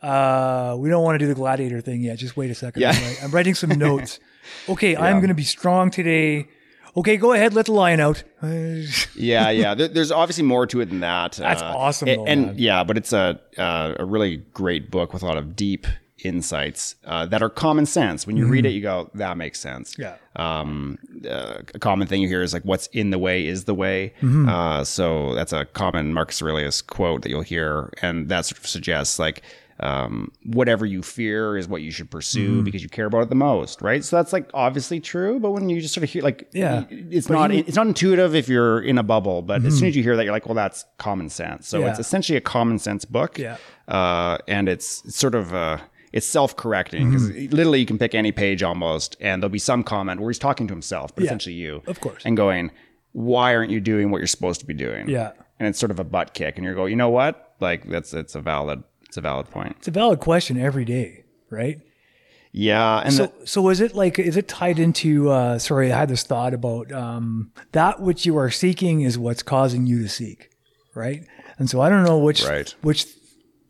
A: uh, we don't want to do the gladiator thing yet. Just wait a second.
B: Yeah.
A: I'm, writing, I'm writing some notes. Okay, I'm going to be strong today. Okay, go ahead, let the lion out.
B: yeah, yeah. There, there's obviously more to it than that.
A: That's awesome,
B: And,
A: though,
B: and yeah, but it's a uh, a really great book with a lot of deep insights uh, that are common sense. When you read it, you go, "That makes sense."
A: Mm-hmm. Yeah.
B: Um, uh, a common thing you hear is like, "What's in the way is the way."
A: Mm-hmm.
B: Uh, so that's a common Marcus Aurelius quote that you'll hear, and that sort of suggests like. Um, whatever you fear is what you should pursue
A: Mm-hmm.
B: because you care about it the most, right? So that's like obviously true, but when you just sort of hear like,
A: Yeah.
B: it's not it's not intuitive if you're in a bubble, but as soon as you hear that, you're like, well, that's common sense. So
A: Mm-hmm. Yeah.
B: it's essentially a common sense book.
A: Yeah.
B: Uh, and it's, it's sort of uh, it's self correcting because
A: Mm-hmm.
B: literally you can pick any page almost, and there'll be some comment where he's talking to himself, but
A: Yeah.
B: essentially you,
A: Of course.
B: and going. why aren't you doing what you're supposed to be doing?
A: Yeah.
B: and it's sort of a butt kick, and you go, you know what? Like that's it's a valid it's a valid point.
A: It's a valid question every day, right?
B: Yeah, and
A: So,
B: the-
A: so is it like is it tied into? Uh, sorry, I had this thought about um, that which you are seeking is what's causing you to seek, right? And so I don't know which
B: Right.
A: which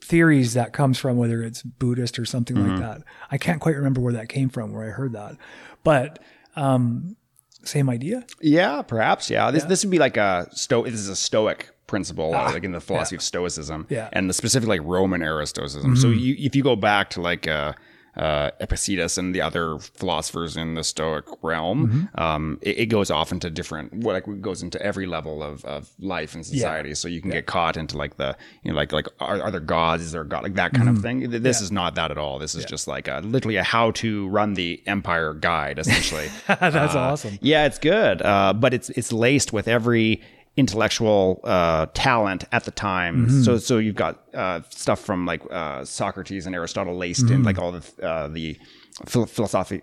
A: theories that comes from, whether it's Buddhist or something
B: Mm-hmm.
A: like that. I can't quite remember where that came from, where I heard that, but um, same idea.
B: Yeah, perhaps. Yeah, this this would be like a sto. This is a Stoic principle, uh, like in the philosophy of Stoicism,
A: Ah, Yeah. Mm-hmm.
B: and the specific like Roman era Stoicism. So you, if you go back to like uh, uh, Epictetus and the other philosophers in the Stoic realm,
A: Mm-hmm.
B: um, it, it goes off into different. Well, like it goes into every level of, of life and society. So you can get caught into like the you know like like are, are there gods? Is there a god? Like that kind of thing. This is not that at all. This is just like a, literally a how to run the empire guide, essentially.
A: That's
B: Uh,
A: awesome.
B: Yeah, it's good, uh, but it's it's laced with every intellectual uh, talent at the time.
A: Mm-hmm.
B: So so you've got uh, stuff from like uh, Socrates and Aristotle laced in
A: Mm-hmm.
B: like all the uh, the phil- philosophy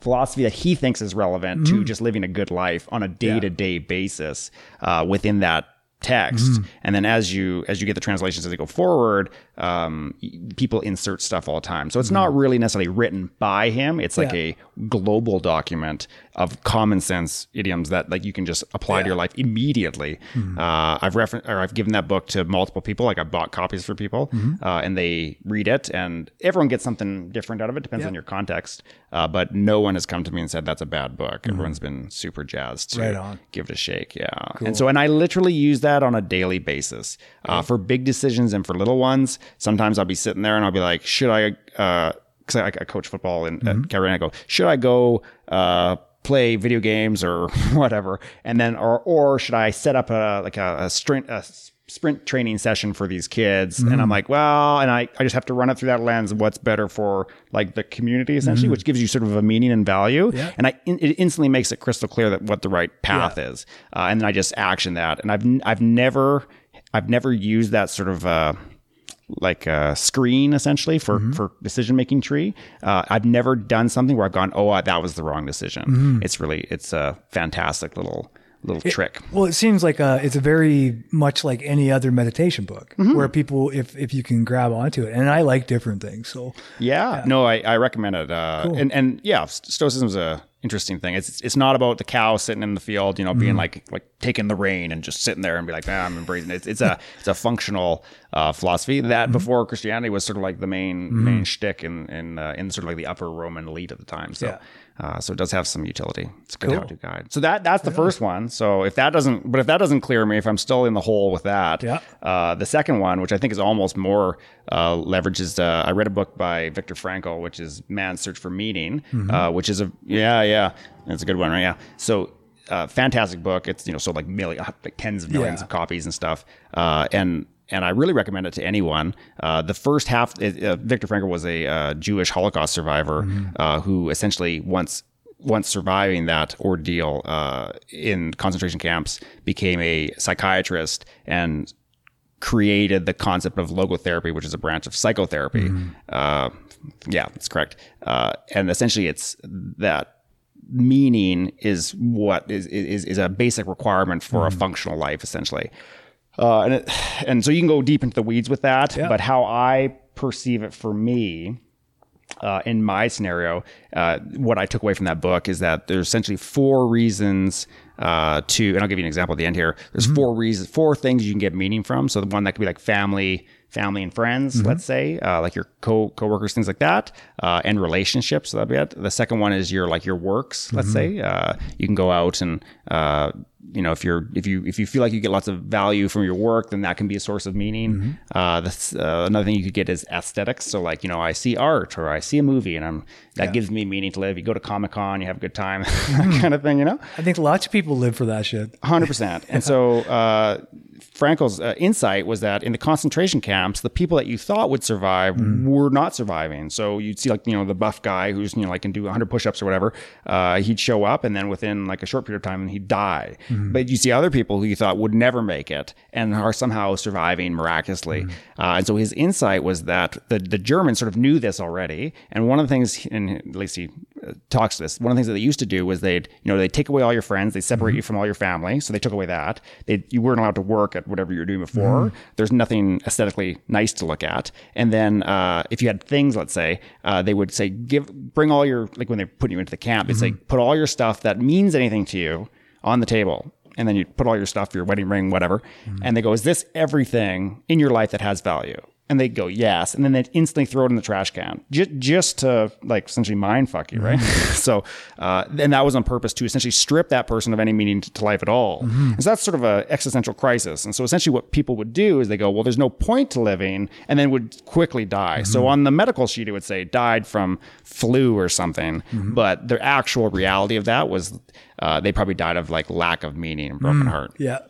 B: philosophy that he thinks is relevant
A: Mm-hmm.
B: to just living a good life on a day-to-day basis uh, within that text
A: Mm-hmm.
B: and then as you as you get the translations as they go forward um, people insert stuff all the time so it's not really necessarily written by him it's like
A: Mm-hmm. Yeah.
B: a global document of common sense idioms that like you can just apply to your life immediately.
A: Mm-hmm.
B: uh, i've referenced or i've given that book to multiple people. Like i bought copies for people
A: Mm-hmm.
B: uh, and they read it and everyone gets something different out of it. Depends on your context uh, but no one has come to me and said that's a bad book. Everyone's been super jazzed to
A: Mm-hmm. Right
B: give it a shake yeah. And so and i literally use that on a daily basis uh, for big decisions and for little ones. Sometimes i'll be sitting there and i'll be like should i uh because I, I coach football in,
A: Mm-hmm.
B: at and I go, should I go uh, play video games or whatever, and then or or should I set up a like a, a sprint a sprint training session for these kids? And
A: Mm-hmm.
B: I'm like, well, and I, I just have to run it through that lens of what's better for like the community essentially, which gives you sort of a meaning and value,
A: Mm-hmm. Yeah.
B: and I it instantly makes it crystal clear that what the right path is, uh, and then I just action that, and I've I've never I've never used that sort of. Uh, like a screen essentially for
A: Mm-hmm.
B: for decision making tree. Uh, I've never done something where I've gone, oh, uh, that was the wrong decision.
A: Mm-hmm.
B: It's really it's a fantastic little little trick.
A: Well, it seems like uh, it's a very much like any other meditation book,
B: Mm-hmm.
A: where people, if if you can grab onto it, and I like different things, so
B: Yeah, no, I, I recommend it. Uh, and and yeah, stoicism is a interesting thing. It's it's not about the cow sitting in the field, you know,
A: Mm-hmm.
B: being like like taking the rein and just sitting there and be like, man, I'm embracing it. It's, it's a it's a functional uh, philosophy
A: Mm-hmm.
B: that before Christianity was sort of like the main main shtick in in uh, in sort of like the upper Roman elite at the time. So.
A: Yeah.
B: Uh, so it does have some utility. It's a good how-to guide. So that that's the first one. So if that doesn't, but if that doesn't clear me, if I'm still in the hole with that,
A: Yeah.
B: uh, the second one, which I think is almost more uh, leverages, uh, I read a book by Viktor Frankl, which is Man's Search for Meaning, uh, which is a yeah, yeah, it's a good one, right? Yeah. So uh, fantastic book. It's you know sold like million, like tens of millions
A: Yeah.
B: of copies and stuff, uh, and and I really recommend it to anyone. Uh, the first half, uh, Viktor Frankl was a uh, Jewish Holocaust survivor uh, who essentially once once surviving that ordeal uh, in concentration camps became a psychiatrist and created the concept of logotherapy, which is a branch of psychotherapy. Uh, yeah, that's correct. Uh, and essentially, it's that meaning is what is is, is a basic requirement for a functional life, essentially. Uh, and it, and so you can go deep into the weeds with that, but how I perceive it for me uh, in my scenario, uh, what I took away from that book is that there's essentially four reasons uh, to, and I'll give you an example at the end here. There's four reasons, four things you can get meaning from. So the one that could be like family, family and friends, let's say, uh, like your co coworkers, things like that, uh, and relationships. So that'd be it. The second one is your like your works. Let's say. Uh, you can go out and uh, you know if you're if you if you feel like you get lots of value from your work then that can be a source of meaning. Uh, that's, uh, another thing you could get is aesthetics. So like you know i see art or i see a movie and i'm that gives me meaning to live. You go to comic-con you have a good time that kind of thing you know?
A: I think lots of people live for that shit.
B: 100% and so uh, Frankl's uh, insight was that in the concentration camps the people that you thought would survive were not surviving. So you'd see like you know the buff guy who's you know like can do 100 push-ups or whatever uh, he'd show up and then within like a short period of time he'd die. But you see other people who you thought would never make it and are somehow surviving miraculously. Uh, and so his insight was that the, the germans sort of knew this already. And one of the things and at least he talks to this. One of the things that they used to do was they'd, you know, they'd take away all your friends, they separate you from all your family. So they took away that. They, you weren't allowed to work at whatever you were doing before. There's nothing aesthetically nice to look at. And then, uh, if you had things, let's say, uh, they would say, give, bring all your, like when they put you into the camp, they'd say, put all your stuff that means anything to you on the table. And then you put all your stuff, your wedding ring, whatever. And they go, is this everything in your life that has value? And they go, yes. And then they instantly throw it in the trash can just, just to like essentially mind fuck you, right? Mm-hmm. so, uh, and that was on purpose to essentially strip that person of any meaning to, life at all. Mm-hmm. And so that's sort of a existential crisis. And so essentially what people would do is they go, well, there's no point to living and then would quickly die. So mm-hmm. on the medical sheet, it would say died from flu or something. But the actual reality of that was, uh, they probably died of like lack of meaning and broken mm. heart.
A: Yeah.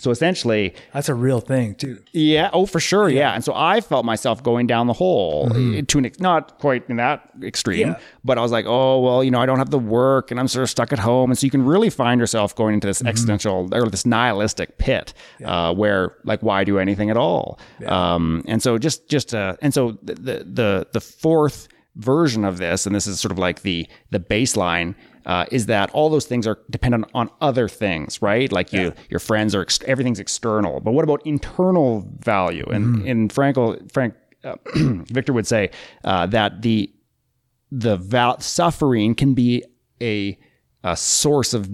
B: So essentially,
A: That's a real thing too.
B: yeah. Oh, for sure. Yeah. And so I felt myself going down the hole eh, to an ex- not quite in that extreme,
A: Yeah.
B: but I was like, oh, well, you know, I don't have the work and I'm sort of stuck at home. And so you can really find yourself going into this existential or this nihilistic pit uh, where like, why do anything at all? Um, and so just, just, uh, and so the, the, the fourth version of this, and this is sort of like the, the baseline, uh, is that all those things are dependent on other things, right? Like you, your friends are ex- everything's external. But what about internal value? And in Frankl, Frank uh, Viktor would say uh, that the the val- suffering can be a, a source of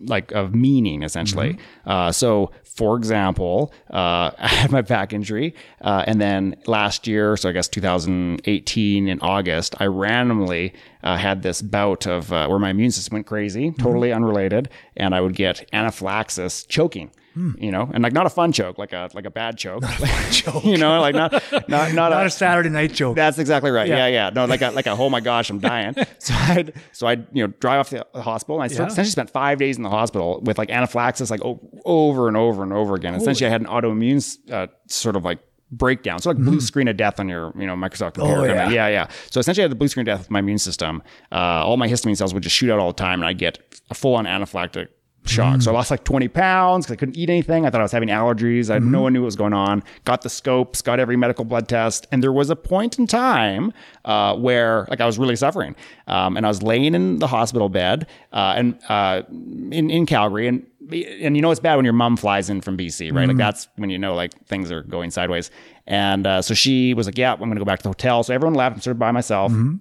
B: like of meaning essentially. Uh, so, for example, uh, I had my back injury, uh, and then last year, so I guess 2018 in August, I randomly uh, had this bout of uh, where my immune system went crazy, totally unrelated, and I would get anaphylaxis, choking. You know, and like not a fun choke, like a like a bad choke, you know, like not not not,
A: Not
B: a,
A: a Saturday night joke.
B: that's exactly right.
A: Yeah.
B: Yeah, yeah. No, like a, like a oh my gosh, I'm dying. so I'd so I'd you know drive off to the hospital. And I
A: Yeah.
B: essentially spent five days in the hospital with like anaphylaxis, like o- over and over and over again. Essentially, I had an autoimmune uh, sort of like breakdown. So like blue screen of death on your you know Microsoft computer.
A: Oh, yeah.
B: yeah, yeah. So essentially, I had the blue screen of death with my immune system. Uh, all my histamine cells would just shoot out all the time, and I'd get a full on anaphylactic shock.
A: Mm.
B: So I lost like 20 pounds because I couldn't eat anything. I thought I was having allergies. I,
A: Mm-hmm.
B: No one knew what was going on. Got the scopes, got every medical blood test. And there was a point in time uh, where like I was really suffering. Um, and I was laying in the hospital bed uh, and uh, in, in Calgary. And and you know it's bad when your mom flies in from BC, right?
A: Mm-hmm.
B: Like that's when you know like things are going sideways. And uh, so she was like, "Yeah, I'm going to go back to the hotel." So everyone left. I'm sort of by myself.
A: Mm-hmm.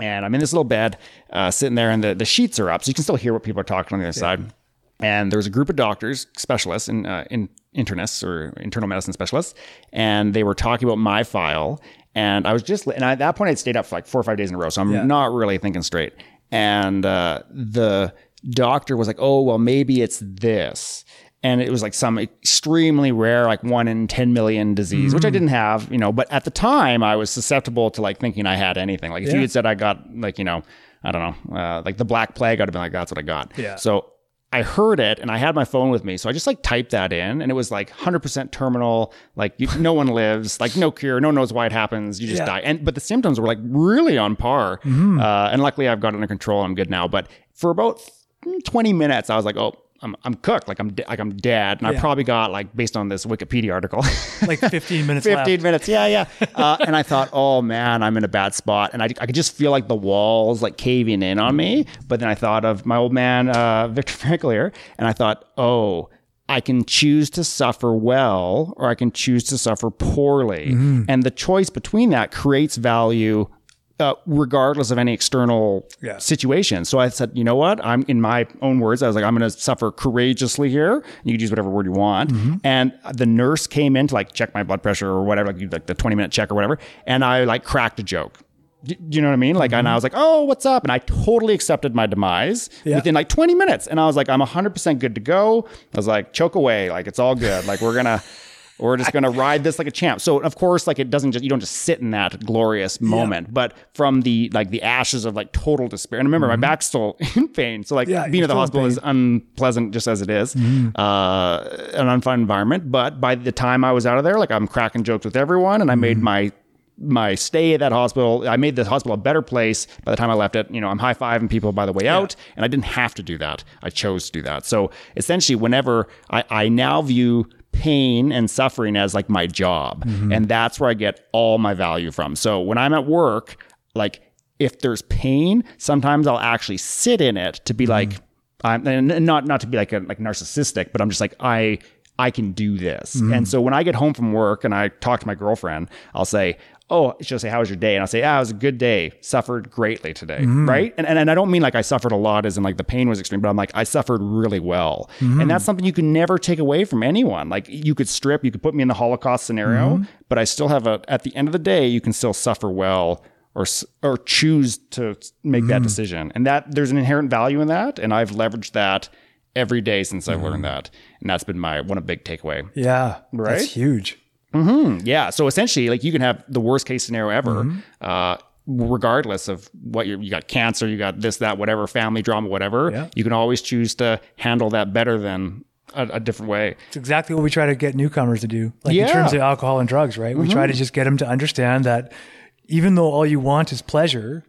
B: And I'm in this little bed, uh, sitting there, and the, the sheets are up, so you can still hear what people are talking on the other side. And there was a group of doctors, specialists, in, uh, in internists or internal medicine specialists, and they were talking about my file. And I was just, and at that point, I'd stayed up for like four or five days in a row, so I'm
A: Yeah.
B: not really thinking straight. And uh, the doctor was like, "Oh, well, maybe it's this." And it was like some extremely rare, like one in 10 million disease, which I didn't have, you know, but at the time I was susceptible to like thinking I had anything. Like if you had said I got like, you know, I don't know, uh, like the black plague, I'd have been like, that's what I got.
A: Yeah.
B: So I heard it and I had my phone with me. So I just like typed that in and it was like 100% terminal. Like you, no one lives, like no cure. No one knows why it happens. You just
A: Yeah.
B: die. And, but the symptoms were like really on par. Uh, and luckily I've got it under control. I'm good now. But for about 20 minutes, I was like, oh, I'm, I'm cooked. Like I'm, like I'm dead. And I probably got like, based on this Wikipedia article,
A: like 15 minutes
B: 15
A: left.
B: minutes. Yeah, yeah. Uh, and I thought, oh man, I'm in a bad spot. And I, I could just feel like the walls like caving in on me. But then I thought of my old man, uh, Viktor Frankl here. And I thought, oh, I can choose to suffer well or I can choose to suffer poorly. And the choice between that creates value. Uh, regardless of any external
A: Yeah.
B: situation. So I said, you know what? I'm in my own words. I was like, I'm going to suffer courageously here. You can use whatever word you want. And the nurse came in to like check my blood pressure or whatever, like, like the 20 minute check or whatever. And I like cracked a joke. Do you know what I mean? Like, and I was like, oh, what's up? And I totally accepted my demise
A: Yeah.
B: within like 20 minutes. And I was like, I'm 100% good to go. I was like, choke away. Like, it's all good. Like, we're going to. We're just gonna ride this like a champ. So of course, like it doesn't just you don't just sit in that glorious moment, but from the like the ashes of like total despair. And remember, my back's still in pain, so like
A: Mm-hmm. Yeah,
B: being at the hospital is unpleasant just as it is.
A: Mm-hmm.
B: uh, an unfun environment. But by the time I was out of there, like I'm cracking jokes with everyone, and I made
A: Mm-hmm.
B: my my stay at that hospital. I made the hospital a better place by the time I left it. You know, I'm high fiving people by the way out, and I didn't have to do that. I chose to do that. So essentially, whenever I, I now view pain and suffering as like my job, mm-hmm. and that's where I get all my value from. So when I'm at work, like if there's pain, sometimes I'll actually sit in it to be mm-hmm. like, I'm and not not to be like a like narcissistic, but I'm just like I I can do this. Mm-hmm. And so when I get home from work and I talk to my girlfriend, I'll say, Oh, she'll say, How was your day? And I'll say, Ah, it was a good day. Suffered greatly today. Mm-hmm. Right. And, and and I don't mean like I suffered a lot as in like the pain was extreme, but I'm like, I suffered really well. Mm-hmm. And that's something you can never take away from anyone. Like you could strip, you could put me in the Holocaust scenario, mm-hmm. but I still have a at the end of the day, you can still suffer well or or choose to make that decision. And that there's an inherent value in that, and I've leveraged that every day since I've learned that, and that's been my one big takeaway.
A: Yeah.
B: Right?
A: That's huge. Mm-hmm.
B: Yeah, so essentially, like you can have the worst case scenario ever. Mm-hmm. Uh, regardless of what you you got cancer, you got this, that, whatever, family drama, whatever,
A: Yeah.
B: you can always choose to handle that better than a, a different way.
A: It's exactly what we try to get newcomers to do. Like
B: Yeah.
A: in terms of alcohol and drugs, right? We try mm-hmm. to just get them to understand that even though all you want is pleasure,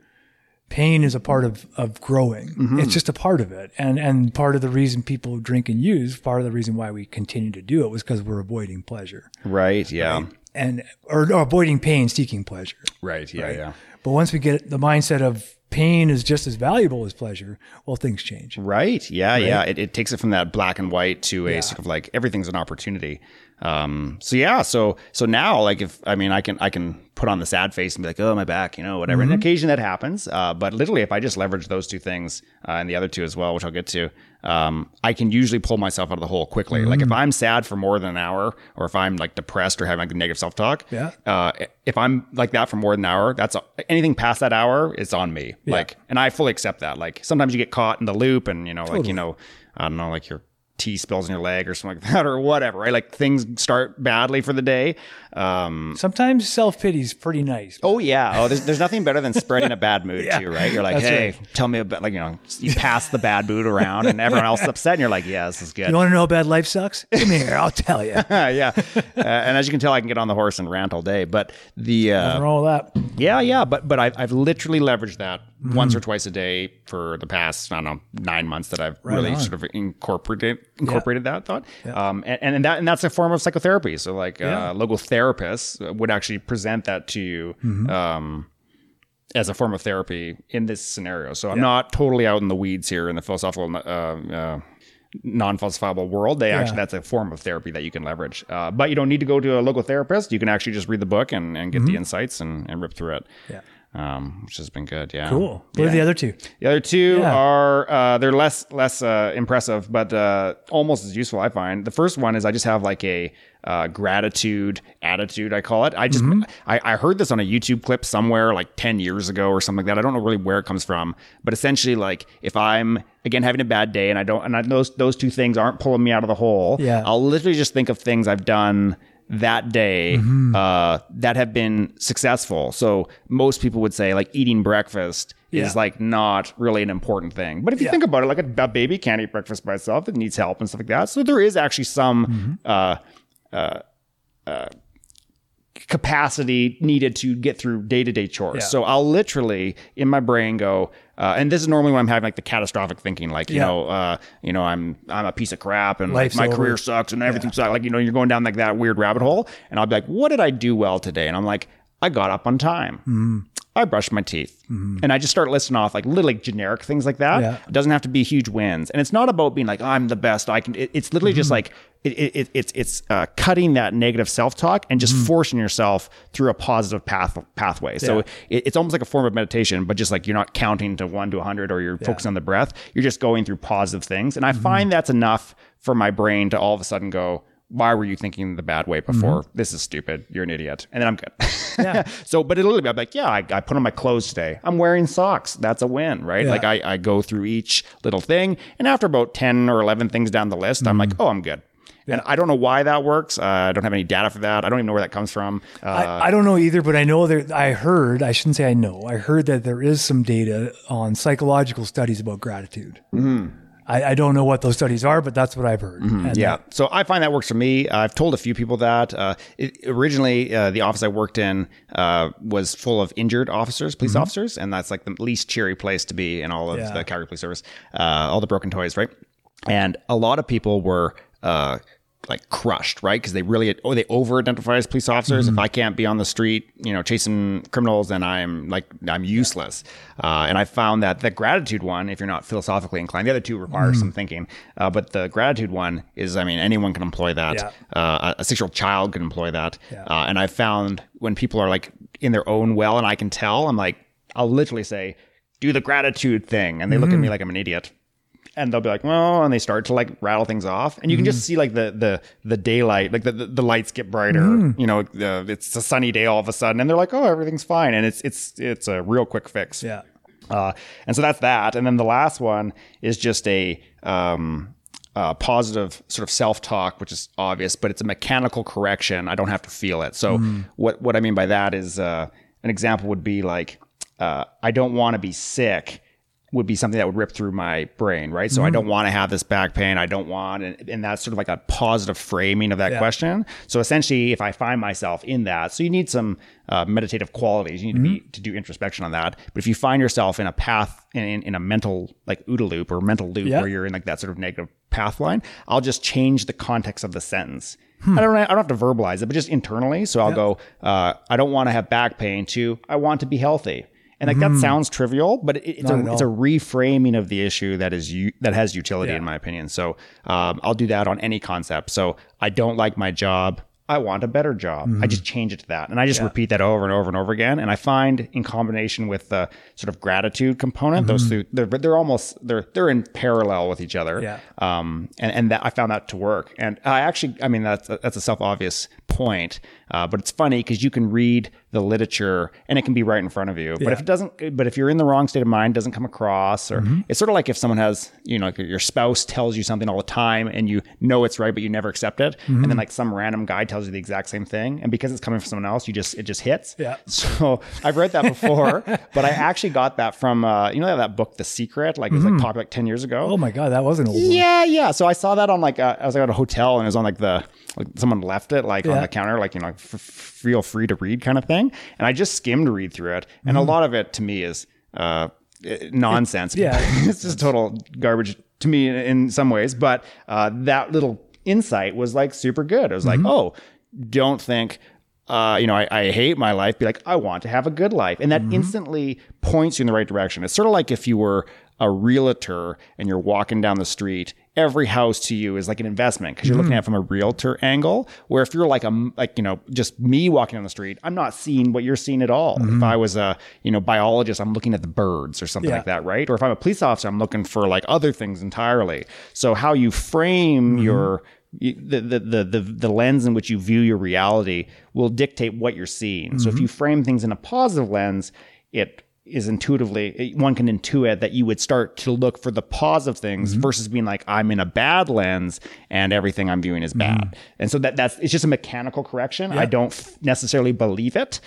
A: pain is a part of, of growing. Mm-hmm. It's just a part of it. And and part of the reason people drink and use, part of the reason why we continue to do it was because we're avoiding pleasure.
B: Right. Yeah.
A: And or, or avoiding pain, seeking pleasure.
B: Right. Yeah. Yeah.
A: But once we get the mindset of pain is just as valuable as pleasure, well things change.
B: Right. Yeah. Yeah. It, it takes it from that black and white to a sort of like everything's an opportunity. Um, so yeah. So so now, like if I mean, I can I can put on the sad face and be like, oh my back, you know, whatever. And occasion that happens. Uh, but literally, if I just leverage those two things uh, and the other two as well, which I'll get to, um, I can usually pull myself out of the hole quickly. Like if I'm sad for more than an hour, or if I'm like depressed or having like negative self talk,
A: Yeah.
B: uh, if I'm like that for more than an hour, that's anything past that hour is on me. yeah. Like, and I fully accept that. Like sometimes you get caught in the loop and, you know, like, you know, I don't know, like your tea spills in your leg or something like that or whatever, right? Like things start badly for the day. Um,
A: Sometimes self pity is pretty nice.
B: oh yeah. Oh, there's, there's nothing better than spreading a bad mood too, right? You're like,
A: That's
B: Hey,
A: right.
B: tell me about like, you know, you pass the bad mood around and everyone else is upset and you're like, yeah, this is good.
A: You want to know how bad life sucks? Come here, I'll tell you.
B: yeah. Uh, and as you can tell, I can get on the horse and rant all day, but the, uh,
A: Nothing wrong with that.
B: Yeah, yeah, but but I've I've literally leveraged that once or twice a day for the past I don't know nine months that I've really
A: on.
B: sort of incorporated incorporated that thought. Um, and, and that and that's a form of psychotherapy. So like
A: Yeah.
B: uh, logotherapists would actually present that to you. Um, as a form of therapy in this scenario. So I'm not totally out in the weeds here in the philosophical uh, uh, non-falsifiable world. They actually that's a form of therapy that you can leverage. Uh, but you don't need to go to a local therapist. You can actually just read the book and, and get the insights and, and rip through it.
A: Yeah.
B: Um, which has been good. Yeah.
A: Cool. What are the other two?
B: The other two
A: Yeah.
B: are uh, they're less less uh, impressive, but uh, almost as useful. I find the first one is I just have like a uh, gratitude attitude. I call it. I just I, I heard this on a YouTube clip somewhere like ten years ago or something like that. I don't know really where it comes from, but essentially like if I'm again having a bad day and I don't and I, those those two things aren't pulling me out of the hole.
A: Yeah.
B: I'll literally just think of things I've done that day
A: Mm-hmm.
B: uh, that have been successful. So most people would say like eating breakfast
A: Yeah.
B: is like not really an important thing. But if you
A: Yeah.
B: think about it, like a, a baby can't eat breakfast by itself; it needs help and stuff like that. So there is actually some
A: Mm-hmm.
B: uh, uh, uh, capacity needed to get through day to day chores.
A: Yeah.
B: So I'll literally in my brain go, uh, and this is normally when I'm having like the catastrophic thinking, like you
A: Yeah.
B: know, uh, you know, I'm I'm a piece of crap and
A: Life's
B: my
A: over.
B: career sucks and everything sucks. Like you know, you're going down like that weird rabbit hole, and I'll be like, what did I do well today? And I'm like, I got up on time.
A: Mm-hmm.
B: I brushed my teeth. And I just start listing off like little like generic things like that.
A: Yeah.
B: It doesn't have to be huge wins. And it's not about being like, I'm the best. I can, it- it's literally
A: Mm-hmm.
B: just like, it, it, it, it's, it's uh, cutting that negative self-talk and just forcing yourself through a positive path pathway. So
A: Mm-hmm. Yeah.
B: it, it's almost like a form of meditation, but just like you're not counting to one to a hundred or you're focusing on the breath. You're just going through positive things. And I
A: Mm-hmm.
B: find that's enough for my brain to all of a sudden go, why were you thinking the bad way before? This is stupid. You're an idiot. And then I'm good.
A: Mm-hmm. Yeah.
B: so, but it'll be I'm like, yeah, I, I put on my clothes today. I'm wearing socks. That's a win, right?
A: Yeah.
B: Like I, I go through each little thing. And after about 10 or 11 things down the list, I'm
A: Mm-hmm.
B: like, oh, I'm good. And I don't know why that works. Uh, I don't have any data for that. I don't even know where that comes from. Uh,
A: I, I don't know either, but I know there. I heard. I shouldn't say I know. I heard that there is some data on psychological studies about gratitude. I, I don't know what those studies are, but that's what I've heard. And
B: Yeah. So I find that works for me. I've told a few people that. Uh, it, originally, uh, the office I worked in uh, was full of injured officers, police officers, and that's like the least cheery place to be in all of
A: Yeah.
B: the Calgary Police Service. Uh, all the broken toys, right? And a lot of people were. Like crushed, right? Because they really oh they over identify as police officers. If I can't be on the street, you know, chasing criminals, then I'm like I'm useless. Uh, and I found that the gratitude one, if you're not philosophically inclined, the other two require some thinking, uh, but the gratitude one is, I mean, anyone can employ that.
A: Yeah.
B: Uh, a six year old child can employ that.
A: Yeah.
B: Uh, and I found when people are like in their own well, and I can tell, I'm like, I'll literally say, "Do the gratitude thing," and they look at me like I'm an idiot and they'll be like, well, and they start to like rattle things off, and you can just see like the the the daylight, like the the, the lights get brighter. You know, the, it's a sunny day all of a sudden, and they're like, oh, everything's fine, and it's it's it's a real quick fix.
A: Yeah.
B: Uh, and so that's that. And then the last one is just a um, uh, positive sort of self talk, which is obvious, but it's a mechanical correction. I don't have to feel it. So what what I mean by that is uh, an example would be like uh, I don't want to be sick would be something that would rip through my brain, right? So I don't want to have this back pain. I don't want, and, and that's sort of like a positive framing of that question. So essentially, if I find myself in that, so you need some uh, meditative qualities. You need to be to do introspection on that. But if you find yourself in a path in, in, a mental like OODA loop or mental loop
A: Yeah.
B: where you're in like that sort of negative path line, I'll just change the context of the sentence. I don't. I don't have to verbalize it, but just internally. So I'll go. Uh, I don't want to have back pain. To I want to be healthy. And like that sounds trivial, but it, it's
A: Not
B: a it's a reframing of the issue that is u- that has utility in my opinion. So um, I'll do that on any concept. So I don't like my job. I want a better job. I just change it to that, and I just repeat that over and over and over again. And I find in combination with the sort of gratitude component, those two they're they're almost they're they're in parallel with each other.
A: Yeah.
B: Um, and and that I found that to work. And I actually, I mean, that's that's a self obvious point, uh, but it's funny because you can read the literature and it can be right in front of you. But if it doesn't, but if you're in the wrong state of mind, doesn't come across, or it's sort of like if someone has, you know, like your spouse tells you something all the time and you know it's right, but you never accept it, and then like some random guy tells you the exact same thing, and because it's coming from someone else, you just it just hits.
A: Yeah.
B: So I've read that before, but I actually got that from uh, you know that book, The Secret, like it was like popular like ten years ago.
A: Oh my God, that was an old one.
B: Yeah, yeah. So I saw that on like uh, I was like at a hotel and it was on like the like someone left it like on the counter, like you know, f- f- feel free to read kind of thing. And I just skimmed read through it, and a lot of it to me is uh, nonsense.
A: yeah.
B: it's just total garbage to me in, in some ways. But uh, that little insight was like super good. It was like, oh, don't think. Uh, you know, I, I hate my life. Be like, I want to have a good life, and that instantly points you in the right direction. It's sort of like if you were a realtor and you're walking down the street. Every house to you is like an investment because you're looking mm. at it from a realtor angle. Where if you're like a like you know just me walking down the street, I'm not seeing what you're seeing at all. If mm-hmm. I was a you know biologist, I'm looking at the birds or something
A: Yeah.
B: like that, right? Or if I'm a police officer, I'm looking for like other things entirely. So how you frame mm-hmm. your you- the, the the the the lens in which you view your reality will dictate what you're seeing. So if mm-hmm. you frame things in a positive lens, it is intuitively one can intuit that you would start to look for the positive things mm-hmm. versus being like I'm in a bad lens and everything I'm viewing is bad. Mm-hmm. And so that that's it's just a mechanical correction. I don't f- necessarily believe it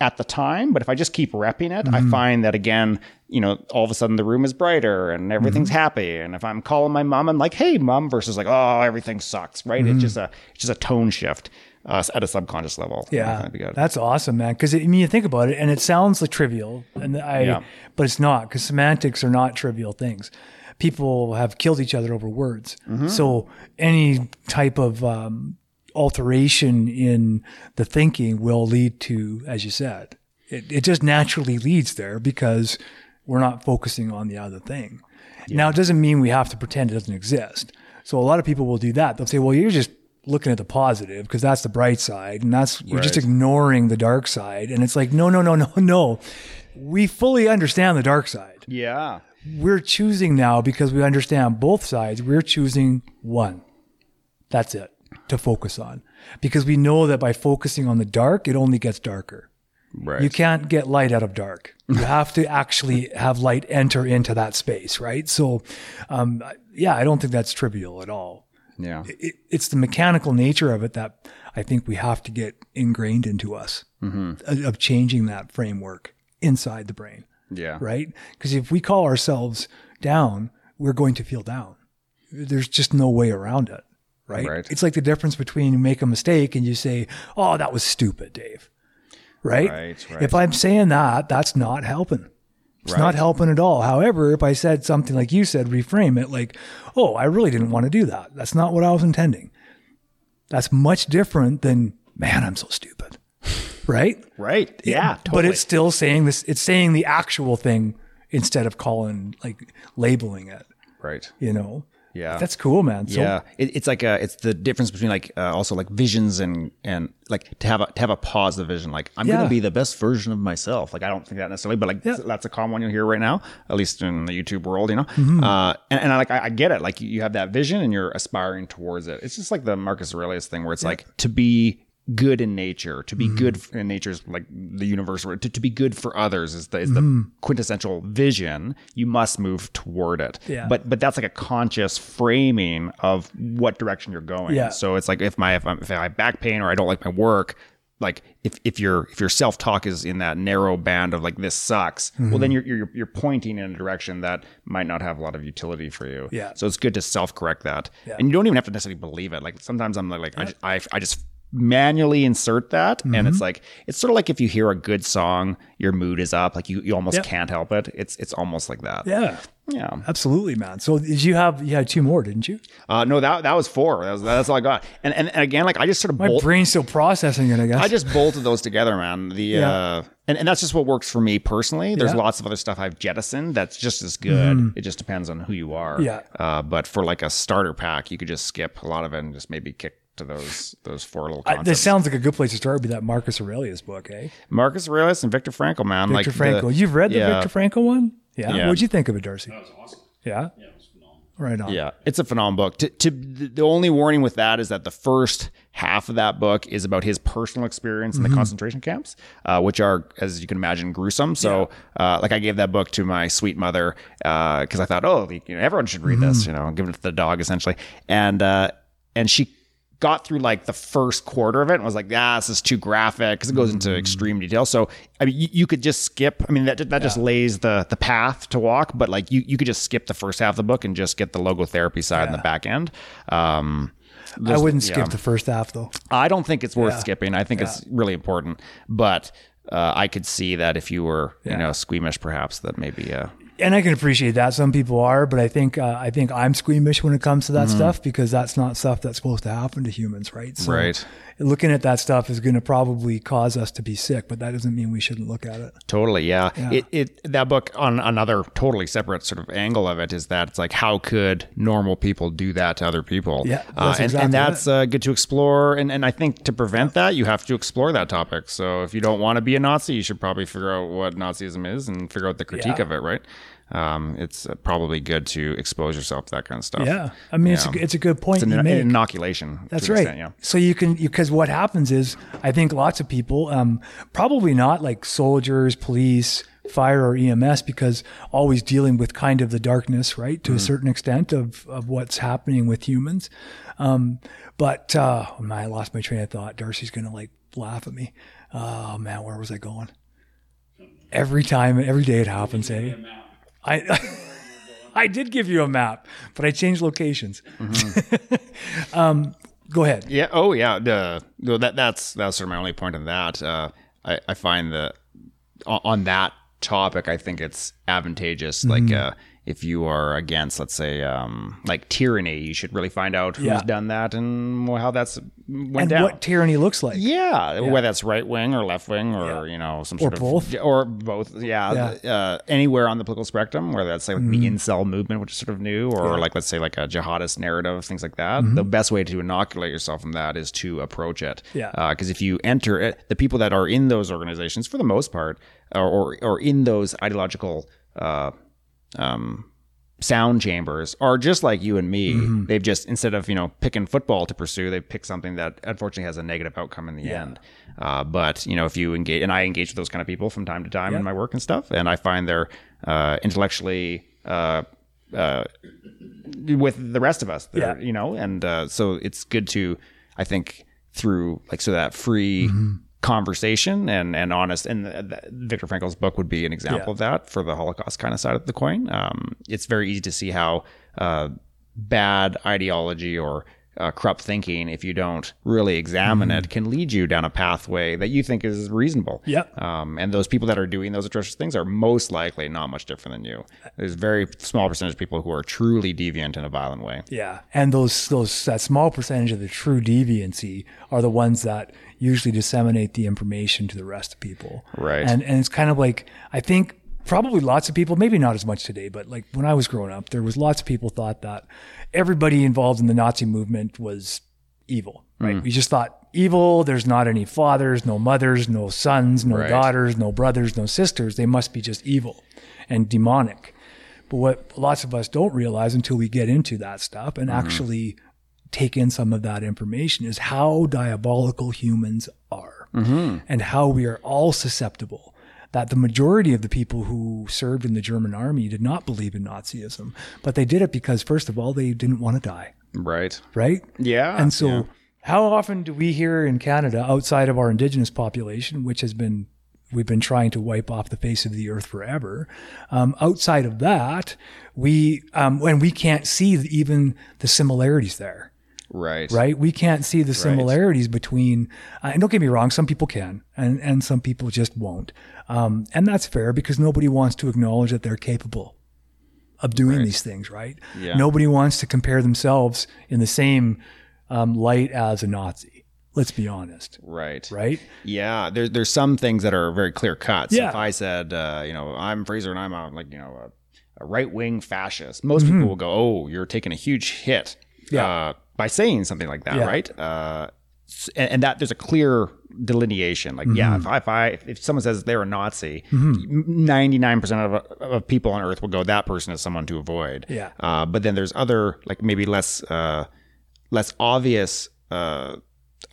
B: at the time, but if I just keep repping it, I mm-hmm. find that again, you know, all of a sudden the room is brighter and everything's happy. And if I'm calling my mom, I'm like, "Hey, mom," versus like, "Oh, everything sucks." Right? It's just a it's just a tone shift uh, at a subconscious level.
A: Yeah,
B: think that'd be good.
A: that's awesome, man. Because I mean, you think about it, and it sounds like trivial, and I,
B: Yeah.
A: but it's not because semantics are not trivial things. People have killed each other over words,
B: Mm-hmm.
A: so any type of um, alteration in the thinking will lead to, as you said, it, it just naturally leads there because we're not focusing on the other thing. Now, it doesn't mean we have to pretend it doesn't exist. So a lot of people will do that. They'll say, well, you're just looking at the positive because that's the bright side and that's you're just ignoring the dark side. And it's like, no, no, no, no, no. We fully understand the dark side.
B: yeah.
A: We're choosing now because we understand both sides. We're choosing one. That's it to focus on because we know that by focusing on the dark, it only gets darker.
B: Right.
A: You can't get light out of dark. You have to actually have light enter into that space, right? So, um, yeah, I don't think that's trivial at all.
B: Yeah.
A: It, it's the mechanical nature of it that I think we have to get ingrained into us mm-hmm. of- of changing that framework inside the brain,
B: Yeah.
A: right? Because if we call ourselves down, we're going to feel down. There's just no way around it, right?
B: Right.
A: It's like the difference between you make a mistake and you say, "Oh, that was stupid, Dave." Right?
B: Right, right.
A: If I'm saying that, that's not helping. It's not helping at all. However, if I said something like you said, reframe it like, "Oh, I really didn't want to do that. That's not what I was intending." That's much different than, man, I'm so stupid. Right?
B: Right. Yeah.
A: But
B: totally.
A: it's still saying this, it's saying the actual thing instead of calling, like labeling it,
B: right.
A: you know?
B: Yeah.
A: That's cool, man. So,
B: yeah, it, it's like a, it's the difference between like uh, also like visions and and like to have a to have a positive vision. Like I'm
A: Yeah.
B: gonna be the best version of myself. Like I don't think that necessarily, but like
A: Yeah.
B: that's a common one you'll hear right now, at least in the YouTube world, you know.
A: Mm-hmm.
B: Uh, and, and I like I, I get it. Like you, you have that vision and you're aspiring towards it. It's just like the Marcus Aurelius thing where it's like to be good in nature, to
A: Mm-hmm.
B: be good in nature's like the universe, to, to be good for others is the is the quintessential vision. You must move toward it.
A: Yeah.
B: But but that's like a conscious framing of what direction you're going.
A: Yeah.
B: So it's like if my if, I'm, if I have back pain or I don't like my work, like if if your if your self talk is in that narrow band of like this sucks,
A: Mm-hmm.
B: well then you're, you're you're pointing in a direction that might not have a lot of utility for you.
A: Yeah.
B: So it's good to self correct that, yeah. and you don't even have to necessarily believe it. Like sometimes I'm like, like I, just, I I just manually insert that and
A: Mm-hmm.
B: it's like it's sort of like if you hear a good song your mood is up like you, you almost
A: Yeah.
B: can't help it it's it's almost like that
A: yeah,
B: yeah
A: absolutely, man. So did you have, you had two more, didn't you?
B: Uh, no, that that was four. That was, that's all I got. And, and and again, like I just sort of
A: My
B: bolt,
A: brain's still processing it, I guess.
B: I just bolted those together, man. The
A: Yeah.
B: uh, and and that's just what works for me personally. There's
A: Yeah. Mm-hmm.
B: lots of other stuff I've jettisoned that's just as good. It just depends on who you are.
A: Yeah.
B: Uh, but for like a starter pack, you could just skip a lot of it and just maybe kick to those those four little
A: I-
B: concepts.
A: this sounds like a good place to start. Would be that Marcus Aurelius book, eh?
B: Marcus Aurelius and Viktor Frankl, man.
A: Viktor
B: like the-
A: Frankl. You've read the
B: yeah.
A: Viktor Frankl one? Yeah.
B: Yeah.
A: What'd you think of it, Darcy? That was awesome. Yeah. Yeah, it was phenomenal. Right on.
B: Yeah, it's a phenomenal book. To, to the only warning with that is that the first half of that book is about his personal experience in
A: Mm-hmm.
B: the concentration camps, uh, which are, as you can imagine, gruesome. So, uh, like, I gave that book to my sweet mother because I thought, oh, you know, everyone should read
A: Mm-hmm.
B: this. You know, give it to the dog essentially, and uh, and she got through like the first quarter of it and was like, ah, this is too graphic because it goes into extreme detail. So I mean, you, you could just skip. I mean, that that just lays the the path to walk, but like you you could just skip the first half of the book and just get the logotherapy side in the back end. Um,
A: I wouldn't skip
B: yeah.
A: the first half though.
B: I don't think it's worth
A: Yeah.
B: skipping. I think it's really important, but. Uh, I could see that if you were, you know, squeamish, perhaps that maybe. Uh,
A: And I can appreciate that. Some people are, but I think uh, I think I'm squeamish when it comes to that
B: Mm-hmm.
A: stuff because that's not stuff that's supposed to happen to humans, right? So
B: Right.
A: Looking at that stuff is going to probably cause us to be sick, but that doesn't mean we shouldn't look at it.
B: Totally, yeah. It it that book on another totally separate sort of angle of it is that it's like how could normal people do that to other people?
A: Yeah,
B: uh, and,
A: exactly
B: and that's uh, good to explore. And and I think to prevent that, you have to explore that topic. So if you don't want to be a Nazi, you should probably figure out what Nazism is and figure out the critique
A: Yeah.
B: of it. Right? Um, it's uh, probably good to expose yourself to that kind of stuff.
A: Yeah, I mean it's a, it's a good point
B: It's an,
A: you
B: an
A: make.
B: inoculation.
A: That's right.
B: extent, yeah.
A: So you can because what happens is I think lots of people, um, probably not like soldiers, police, fire, or EMS, because always dealing with kind of the darkness, right, to a certain extent of of what's happening with humans. Um, but uh, oh man, I lost my train of thought. Darcy's gonna like laugh at me. Oh man, where was I going? Every time, every day it happens, eh? I. I did give you a map, but I changed locations. um, go ahead.
B: Yeah. Oh, yeah. The, no, that that's that's sort of my only point on that. Uh, I I find that on, that topic, I think it's advantageous. Like,
A: Mm-hmm.
B: uh, if you are against, let's say, um, like tyranny, you should really find out who's
A: Yeah.
B: done that and how that's went
A: and
B: down.
A: what tyranny looks like.
B: Yeah, whether that's right wing or left wing or you know some sort
A: both.
B: of or both. Yeah, Uh, anywhere on the political spectrum, whether that's like
A: Mm-hmm.
B: the incel movement, which is sort of new, or like let's say like a jihadist narrative, things like that.
A: Mm-hmm.
B: The best way to inoculate yourself from that is to approach it.
A: Yeah.
B: because if you enter it, the people that are in those organizations, for the most part, or or, or in those ideological. Uh, um, sound chambers are just like you and me.
A: Mm-hmm.
B: They've just instead of you know picking football to pursue, they pick something that unfortunately has a negative outcome in the end. Uh, but you know, if you engage, and I engage with those kind of people from time to time in my work and stuff, and I find they're uh, intellectually. Uh, uh, with the rest of us,
A: Yeah.
B: you know, and uh, so it's good to, I think, through like so that free
A: Mm-hmm.
B: Conversation and and honest, and th- th- Viktor Frankl's book would be an example
A: Yeah.
B: of that for the Holocaust kind of side of the coin. Um, it's very easy to see how uh, bad ideology or uh, corrupt thinking, if you don't really examine it, can lead you down a pathway that you think is reasonable.
A: Yep.
B: Um, and those people that are doing those atrocious things are most likely not much different than you. There's a very small percentage of people who are truly deviant in a violent way.
A: Yeah, and those those that small percentage of the true deviancy are the ones that usually disseminate the information to the rest of people.
B: Right.
A: And and it's kind of like I think probably lots of people, maybe not as much today, but like when I was growing up, there was lots of people thought that everybody involved in the Nazi movement was evil. Right. Mm. We just thought evil. There's not any fathers, no mothers, no sons, no
B: Right.
A: daughters, no brothers, no sisters. They must be just evil and demonic. But what lots of us don't realize until we get into that stuff and mm-hmm. actually take in some of that information is how diabolical humans are and how we are all susceptible. That the majority of the people who served in the German army did not believe in Nazism, but they did it because, first of all, they didn't want to die,
B: Right.
A: right?
B: Yeah.
A: And so,
B: yeah.
A: how often do we hear in Canada, outside of our Indigenous population, which has been we've been trying to wipe off the face of the earth forever, um, outside of that, we um, when we can't see even the similarities there,
B: Right.
A: right? We can't see the similarities between. Uh, and don't get me wrong, some people can, and and some people just won't, um, and that's fair because nobody wants to acknowledge that they're capable of doing these things, right?
B: Yeah.
A: Nobody wants to compare themselves in the same um, light as a Nazi. Let's be honest,
B: Right.
A: right?
B: Yeah, there's there's some things that are very clear cut. So
A: Yeah.
B: if I said, uh, you know, I'm Fraser and I'm a, like, you know, a, a right wing fascist, most
A: Mm-hmm.
B: people will go, "Oh, you're taking a huge hit,"
A: Yeah.
B: uh, by saying something like that,
A: Yeah.
B: right? Uh, and, and that there's a clear delineation. Like,
A: Mm-hmm.
B: yeah, if I, if I if someone says they're a Nazi, 99 percent of, of people on Earth will go, that person is someone to avoid.
A: Yeah.
B: Uh, but then there's other like maybe less uh, less obvious uh,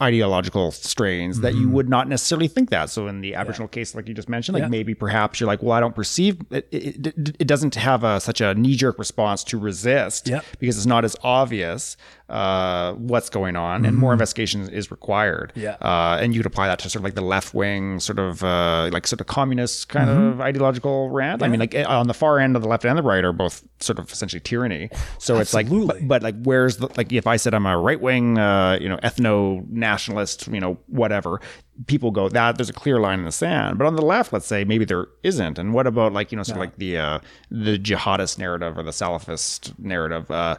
B: ideological strains that you would not necessarily think that. So in the Aboriginal case, like you just mentioned, like
A: Mm-hmm. Yeah.
B: maybe perhaps you're like, well, I don't perceive it. It, it, it doesn't have a, such a knee jerk response to resist
A: Yep.
B: because it's not as obvious uh, what's going on, and more investigation is required.
A: Mm-hmm. Yeah.
B: Uh, and you could apply that to sort of like the left wing, sort of uh, like sort of communist kind
A: Mm-hmm.
B: of ideological rant. I mean, like eh, on the far end of the left and the right are both sort of essentially tyranny. So it's like, but, but like, where's the like if I said I'm a right wing, uh, you know, ethno nationalist, you know, whatever, people go that there's a clear line in the sand. But on the left, let's say maybe there isn't. And what about like you know, sort of like the uh, the jihadist narrative or the Salafist narrative? Uh,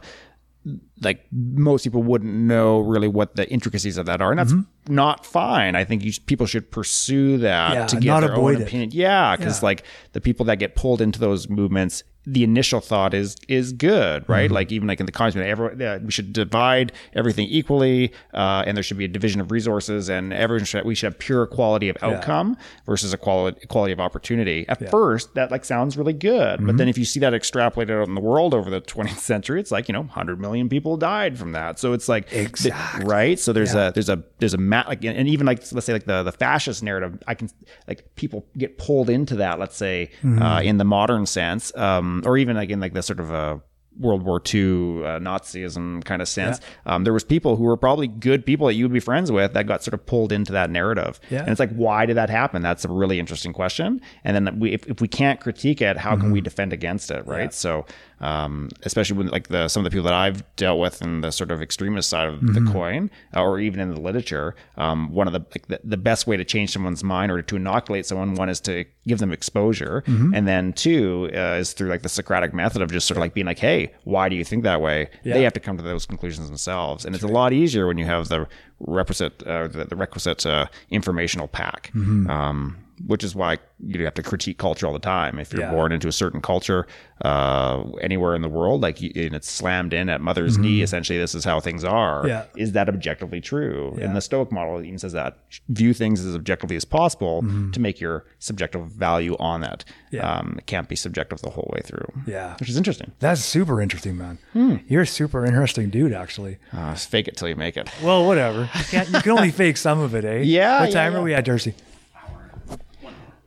B: like most people wouldn't know really what the intricacies of that are, and that's not fine. I think you, people should pursue that
A: Mm-hmm. Yeah,
B: to get
A: not
B: their
A: avoid
B: own
A: it.
B: opinion. Yeah, because
A: Yeah.
B: like the people that get pulled into those movements, the initial thought is is good, right?
A: Mm-hmm.
B: Like even like in the communist movement, everyone, yeah, we should divide everything equally, uh, and there should be a division of resources, and everyone should we should have pure quality of outcome versus a quality quality of opportunity. At first, that like sounds really good, but
A: Mm-hmm.
B: then if you see that extrapolated out in the world over the 20th century, it's like you know, 100 million people died from that. So it's like
A: Exactly.
B: right. So there's a there's a there's a mat like and even like let's say like the the fascist narrative. I can like people get pulled into that. Let's say uh, in the modern sense, um, or even like in like the sort of a World War II uh, Nazism kind of sense. Um, there was people who were probably good people that you would be friends with that got sort of pulled into that narrative.
A: Yeah.
B: And it's like, why did that happen? That's a really interesting question. And then we, if, if we can't critique it, how can we defend against it? Right. So, um, especially when like the, some of the people that I've dealt with in the sort of extremist side of the coin, uh, or even in the literature, um, one of the, like the, the best way to change someone's mind or to inoculate someone, one is to give them exposure. And then two uh, is through like the Socratic method of just sort of like being like, Hey, why do you think that way? They have to come to those conclusions themselves. And it's a lot easier when you have the requisite, uh, the, the requisite, uh, informational pack. Um, which is why you have to critique culture all the time. If you're
A: Yeah.
B: born into a certain culture uh, anywhere in the world, like you, and it's slammed in at mother's knee, essentially, this is how things are.
A: Mm-hmm. Yeah.
B: Is that objectively true? And the Stoic model even says that view things as objectively as possible to make your subjective value on that.
A: Mm-hmm. Yeah.
B: Um, it can't be subjective the whole way through.
A: Yeah.
B: Which is interesting.
A: That's super interesting, man.
B: Hmm.
A: You're a super interesting dude, actually.
B: Uh, fake it till you make it.
A: Well, whatever. You, can't, you can only fake some of it, eh?
B: Yeah,
A: What time
B: yeah.
A: are we at, Darcy?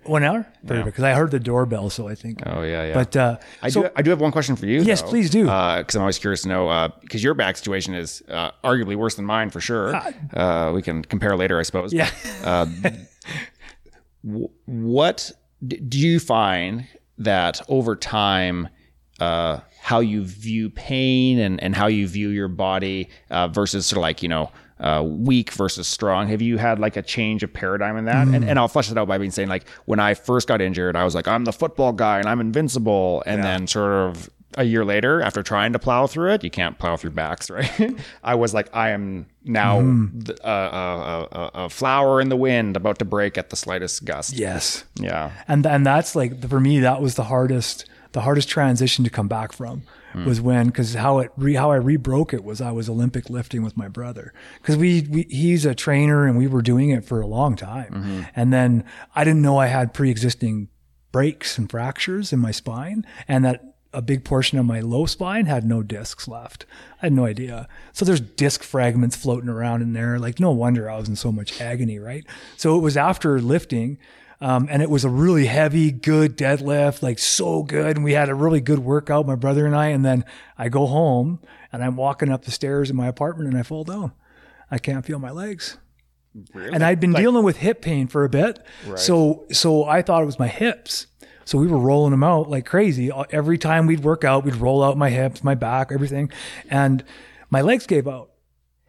A: One hour? Perfect. Because I heard the doorbell, so I think.
B: Oh yeah, yeah.
A: But uh,
B: I
A: so,
B: do. I do have one question for you.
A: Yes,
B: though.
A: please do.
B: Because I'm always curious to know. Because your back situation is uh, arguably worse than mine for sure. Uh, we can compare later, I suppose.
A: yeah.
B: what do you find that over time uh, how you view pain and, and how you view your body uh, versus sort of like, you know, uh, weak versus strong. Have you had like a change of paradigm in that? And, mm. and I'll flesh it out by being saying like when I first got injured, I was like, I'm the football guy and I'm invincible. And then sort of a year later, after trying to plow through it, you can't plow through backs, right? I was like, I am now th- a, a, a, a flower in the wind about to break at the slightest gust.
A: Yes.
B: Yeah.
A: and and that's like for me that was the hardest the hardest transition to come back from Mm. was when because how it re, how I rebroke it was I was Olympic lifting with my brother because we, we he's a trainer and we were doing it for a long time mm-hmm. and then I didn't know I had pre-existing breaks and fractures in my spine and that a big portion of my low spine had no discs left. I had no idea. So there's disc fragments floating around in there. Like no wonder I was in so much agony, right? So it was after lifting um, and it was a really heavy, good deadlift, like so good. And we had a really good workout, my brother and I. And then I go home and I'm walking up the stairs in my apartment and I fall down. I can't feel my legs. Really? And I'd been dealing with hip pain for a bit. So, so I thought it was my hips. So we were rolling them out like crazy. Every time we'd work out, we'd roll out my hips, my back, everything. And my legs gave out.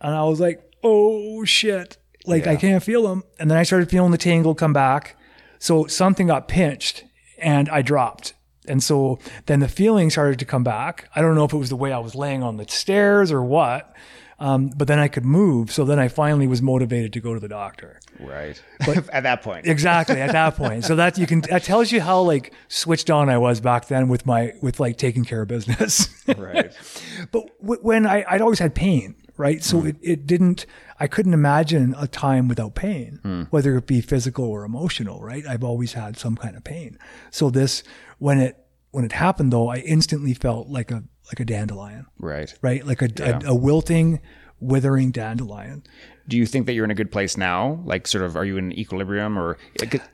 A: And I was like, oh shit. Like I can't feel them. And then I started feeling the tingle come back. So something got pinched and I dropped. And so then the feeling started to come back. I don't know if it was the way I was laying on the stairs or what. Um, but then I could move. So then I finally was motivated to go to the doctor.
B: Right. But at that point.
A: Exactly at that point. So that you can that tells you how like switched on I was back then with my with like taking care of business.
B: Right.
A: but w- when I I'd always had pain, right? So hmm. it, it didn't I couldn't imagine a time without pain, hmm. whether it be physical or emotional, right? I've always had some kind of pain. So this when it when it happened though, I instantly felt like a like a dandelion,
B: Right.
A: right? Like a, a, a wilting, withering dandelion.
B: Do you think that you're in a good place now? Like, sort of, are you in equilibrium or?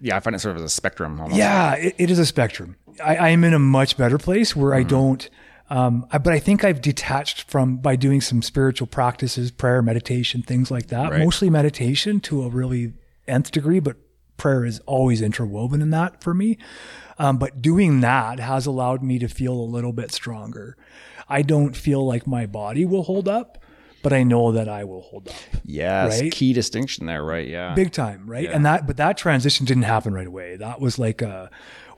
B: Yeah, I find it sort of as a spectrum almost.
A: Yeah, it, it is a spectrum. I, I'm in a much better place where I hmm. don't, um, I, but I think I've detached from by doing some spiritual practices, prayer, meditation, things like that.
B: Right.
A: Mostly meditation to a really nth degree, but prayer is always interwoven in that for me. Um, but doing that has allowed me to feel a little bit stronger. I don't feel like my body will hold up, but I know that I will hold up
B: Yes.
A: Right?
B: Key distinction there, right? Yeah.
A: big time, right? And that, but that transition didn't happen right away. That was like a,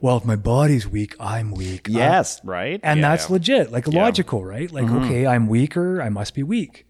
A: well, if my body's weak, I'm weak. I'm-
B: yes. Right.
A: and
B: Yeah,
A: that's
B: yeah.
A: legit, like logical, right? Like, okay, I'm weaker. I must be weak.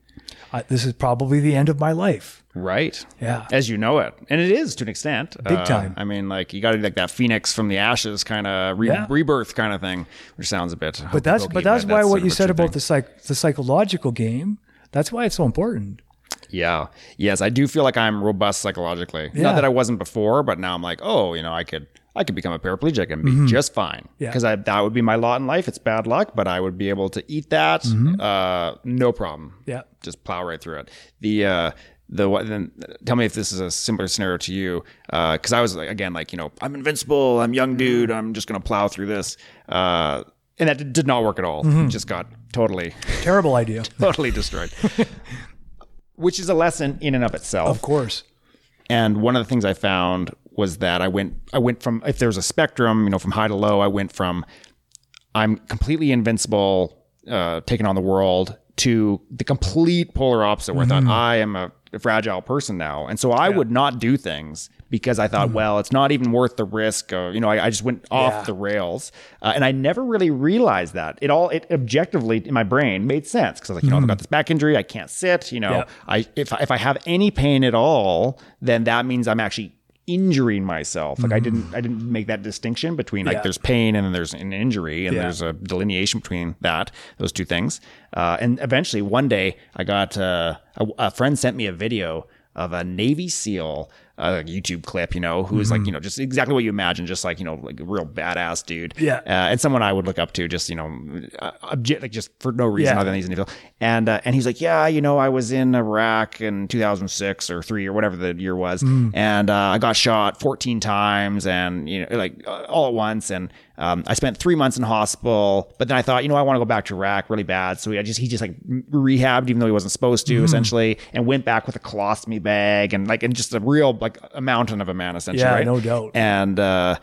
A: Uh, this is probably the end of my life.
B: right.
A: Yeah.
B: As you know it, and it is to an extent.
A: Big time.
B: I mean, like you got to like that phoenix from the ashes kind of re-
A: Yeah.
B: rebirth kind of thing, which sounds a bit.
A: But that's but that's why what you said about
B: the.
A: the psych the psychological game. That's why it's so important.
B: Yeah. Yes, I do feel like I'm robust psychologically.
A: Yeah.
B: Not that I wasn't before, but now I'm like, oh, you know, I could I could become a paraplegic and be just fine.
A: Mm-hmm. Yeah.
B: Because that would be my lot in life. It's bad luck, but I would be able to eat that, uh, no problem.
A: Mm-hmm. Yeah.
B: Just plow right through it. The uh, the what? Then tell me if this is a similar scenario to you. Because I was again, like you know, I'm invincible. I'm young dude. I'm just gonna plow through this. Uh, and that did not work at all.
A: Mm-hmm.
B: Just got totally,
A: Terrible idea.
B: totally destroyed. Which is a lesson in and of itself.
A: Of course.
B: And one of the things I found was that I went I went from if there was a spectrum, you know, from high to low, I went from I'm completely invincible, uh, taking on the world, to the complete polar opposite, where I thought I am a, fragile person now, and so I would not do things because I thought, well, it's not even worth the risk. Of, you know, I, I just went off
A: Yeah.
B: the rails, uh, and I never really realized that it all it objectively in my brain made sense because I was like, you know, I've got this back injury, I can't sit. You know,
A: Yeah.
B: I if I- if I have any pain at all, then that means I'm actually injuring myself. Like I didn't I didn't make that distinction between like
A: Yeah.
B: there's pain and then there's an injury and
A: Yeah.
B: there's a delineation between that those two things. Uh, and eventually one day I got uh, a, a friend sent me a video of a Navy SEAL uh, YouTube clip, you know, who is
A: Mm-hmm.
B: like, you know, just exactly what you imagine, just like, you know, like a real badass dude.
A: Yeah.
B: Uh, and someone I would look up to just, you know, uh, object, like just for no reason
A: Yeah.
B: other than he's an And, uh, and he's like, yeah, you know, I was in Iraq in 2006 or three or whatever the year was.
A: Mm.
B: And, uh, I got shot 14 times and, you know, like uh, all at once. And, um, I spent three months in hospital, but then I thought, you know, I want to go back to Iraq really bad. So I just, he just like rehabbed, even though he wasn't supposed to
A: Mm-hmm.
B: essentially, and went back with a colostomy bag and like, and just a real, like a mountain of a man essentially.
A: Yeah,
B: right?
A: no doubt.
B: And, uh,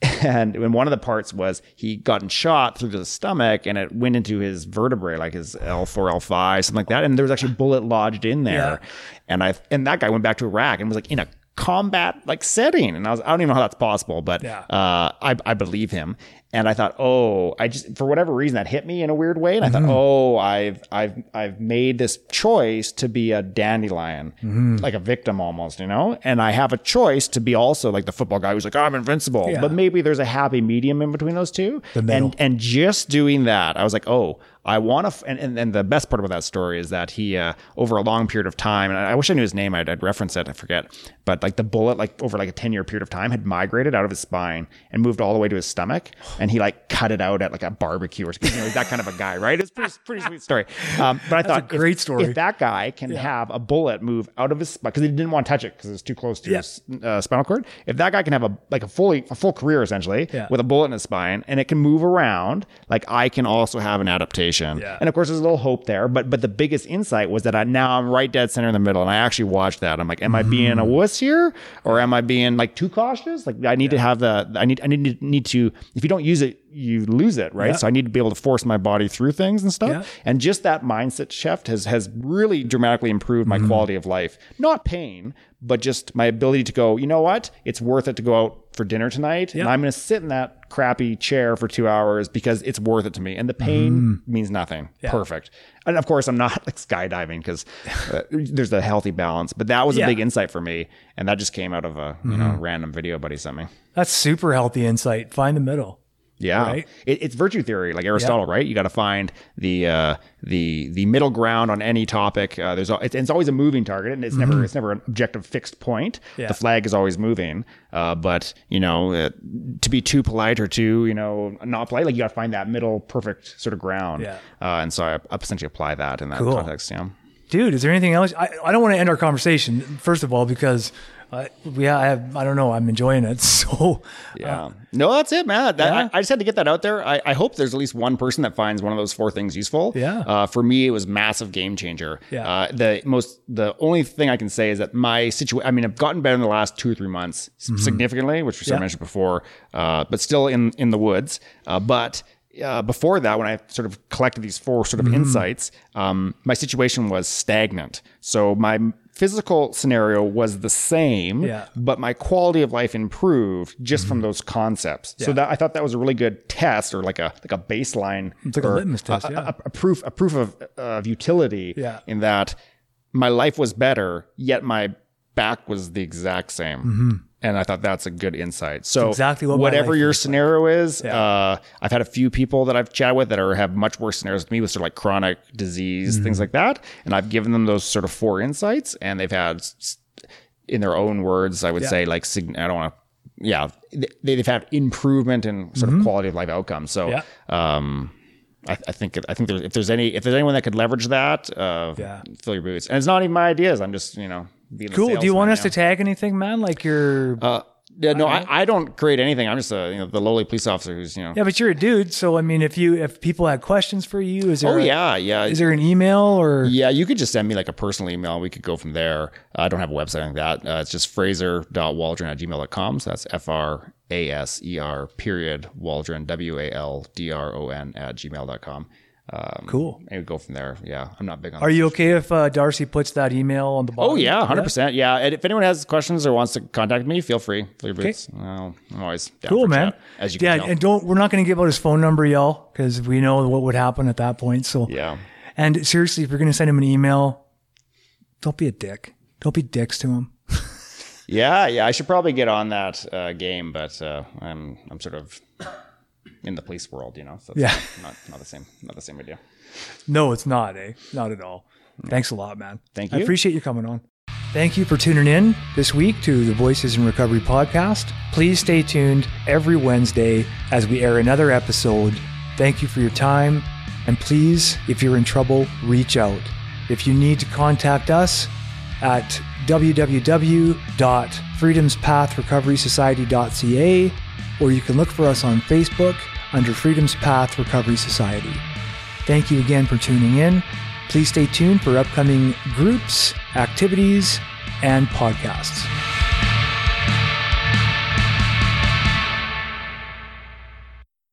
B: and when one of the parts was he gotten shot through the stomach and it went into his vertebrae like his L4 L5 something like that and there was actually a bullet lodged in there and I and that guy went back to Iraq and was like in a combat like setting and I was I don't even know how that's possible but
A: Yeah.
B: uh I, I believe him and I thought oh I just for whatever reason that hit me in a weird way and I
A: Mm-hmm.
B: thought oh I've I've I've made this choice to be a dandelion
A: Mm-hmm.
B: like a victim almost you know and I have a choice to be also like the football guy who's like I'm invincible
A: Yeah.
B: but maybe there's a happy medium in between those two and and just doing that I was like oh I want to, f- and, and, and the best part about that story is that he, uh, over a long period of time, and I wish I knew his name, I'd, I'd reference it, I forget, but like the bullet, like over like a 10 year period of time, had migrated out of his spine and moved all the way to his stomach. And he like cut it out at like a barbecue or something. You know, he's that kind of a guy, right? It's pretty, pretty sweet story. Um, but I
A: That's a
B: thought, if-
A: great story.
B: If that guy can have a bullet move out of his spine, because he didn't want to touch it because it was too close to
A: Yeah.
B: his uh, spinal cord. If that guy can have a like a fully a full career essentially
A: Yeah.
B: with a bullet in his spine and it can move around, like I can also have an adaptation.
A: Yeah.
B: And of course, there's a little hope there, but but the biggest insight was that I now I'm right dead center in the middle, and I actually watched that. I'm like, am I being
A: Mm-hmm.
B: a wuss here, or am I being like too cautious? Like I need to have the I need I need to need to if you don't use it, you lose it, right?
A: Yeah.
B: So I need to be able to force my body through things and stuff.
A: Yeah.
B: And just that mindset shift has has really dramatically improved my
A: Mm-hmm.
B: quality of life. Not pain, but just my ability to go. You know what? It's worth it to go out for dinner tonight, and I'm going to sit in that crappy chair for two hours because it's worth it to me. And the pain
A: Mm-hmm.
B: means nothing. Perfect. And of course, I'm not like skydiving because uh, there's a healthy balance. But that was
A: Yeah.
B: a big insight for me, and that just came out of a you know random video buddy sent me.
A: That's super healthy insight. Find the middle.
B: Yeah,
A: Right?
B: it, it's virtue theory, like Aristotle, right? You got to find the uh, the the middle ground on any topic. Uh, there's it's, it's always a moving target, and it's never it's never an objective fixed point.
A: Mm-hmm. Yeah.
B: The flag is always moving, uh, but you know, uh, to be too polite or too you know not polite, like you got to find that middle perfect sort of ground.
A: Yeah.
B: uh, and so I, I essentially apply that in that
A: Cool.
B: context. Yeah.
A: Dude, is there anything else? I, I don't want to end our conversation, first of all, because uh, we I have, I don't know, I'm enjoying it. So,
B: Yeah. no, that's it, man. That,
A: Yeah.
B: I, I just had to get that out there. I, I hope there's at least one person that finds one of those four things useful.
A: Yeah.
B: Uh, for me, it was massive game changer.
A: Yeah.
B: Uh, the most, the only thing I can say is that my situation, I mean, I've gotten better in the last two or three months s- significantly, which we sort
A: Mm-hmm. Yeah.
B: of mentioned before, uh, but still in, in the woods. Uh, but uh, before that, when I sort of collected these four sort of
A: Mm-hmm.
B: insights, um, my situation was stagnant. So my physical scenario was the same,
A: Yeah.
B: but my quality of life improved just from those concepts. So
A: Mm-hmm.
B: That I thought that was a really good test, or like a like a baseline.
A: It's like a litmus test,
B: a,
A: yeah.
B: a, a proof a proof of of utility.
A: Yeah.
B: In that my life was better, yet my back was the exact same. And I thought that's a good insight. So
A: Mm-hmm. exactly what
B: whatever your
A: looks like.
B: scenario is,
A: Yeah.
B: uh, I've had a few people that I've chatted with that are have much worse scenarios than me with sort of like chronic disease,
A: Mm-hmm.
B: things like that. And I've given them those sort of four insights, and they've had, in their own words, I would
A: Yeah.
B: say like I don't want to, yeah, they, they've had improvement in sort of quality of life outcomes. So,
A: Mm-hmm. Yeah.
B: um, I, I think I think there's, if there's any if there's anyone that could leverage that, uh,
A: Yeah.
B: fill your boots. And it's not even my ideas. I'm just you know
A: cool. Do you want us
B: salesman,
A: to tag anything, man? Like you're,
B: Uh, yeah, no, I, I don't create anything. I'm just a you know the lowly police officer who's you know.
A: yeah, but you're a dude. So, I mean, if you, if people had questions for you, is there,
B: Oh
A: a-
B: yeah, yeah.
A: is there an email or,
B: Yeah, you could just send me like a personal email. We could go from there. I don't have a website like that. Uh, it's just fraser.waldron at gmail.com. So that's F R A S E R period Waldron, W A L D R O N at gmail.com. Um,
A: Cool.
B: And we go from there. Yeah, I'm not big on
A: are you okay if uh, Darcy puts that email on the bottom?
B: Oh yeah, hundred percent. Yeah, and if anyone has questions or wants to contact me, feel free. Feel free. Well, I'm always
A: Cool, man.
B: chat, as you
A: yeah,
B: can tell.
A: and don't we're not going to give out his phone number, y'all, because we know what would happen at that point. So,
B: yeah.
A: and seriously, if you're going to send him an email, don't be a dick. Don't be dicks to him.
B: Yeah, yeah. I should probably get on that uh, game, but uh, I'm I'm sort of in the police world, you know. So
A: Yeah.
B: not not the same not the same idea.
A: No, it's not, eh? Not at all. Thanks a lot, man.
B: Thank you.
A: I appreciate you coming on. Thank you for tuning in this week to the Voices in Recovery podcast. Please stay tuned every Wednesday as we air another episode. Thank you for your time. And please, if you're in trouble, reach out. If you need to contact us at www.freedomspathrecoverysociety.ca or you can look for us on Facebook under Freedom's Path Recovery Society. Thank you again for tuning in. Please stay tuned for upcoming groups, activities, and podcasts.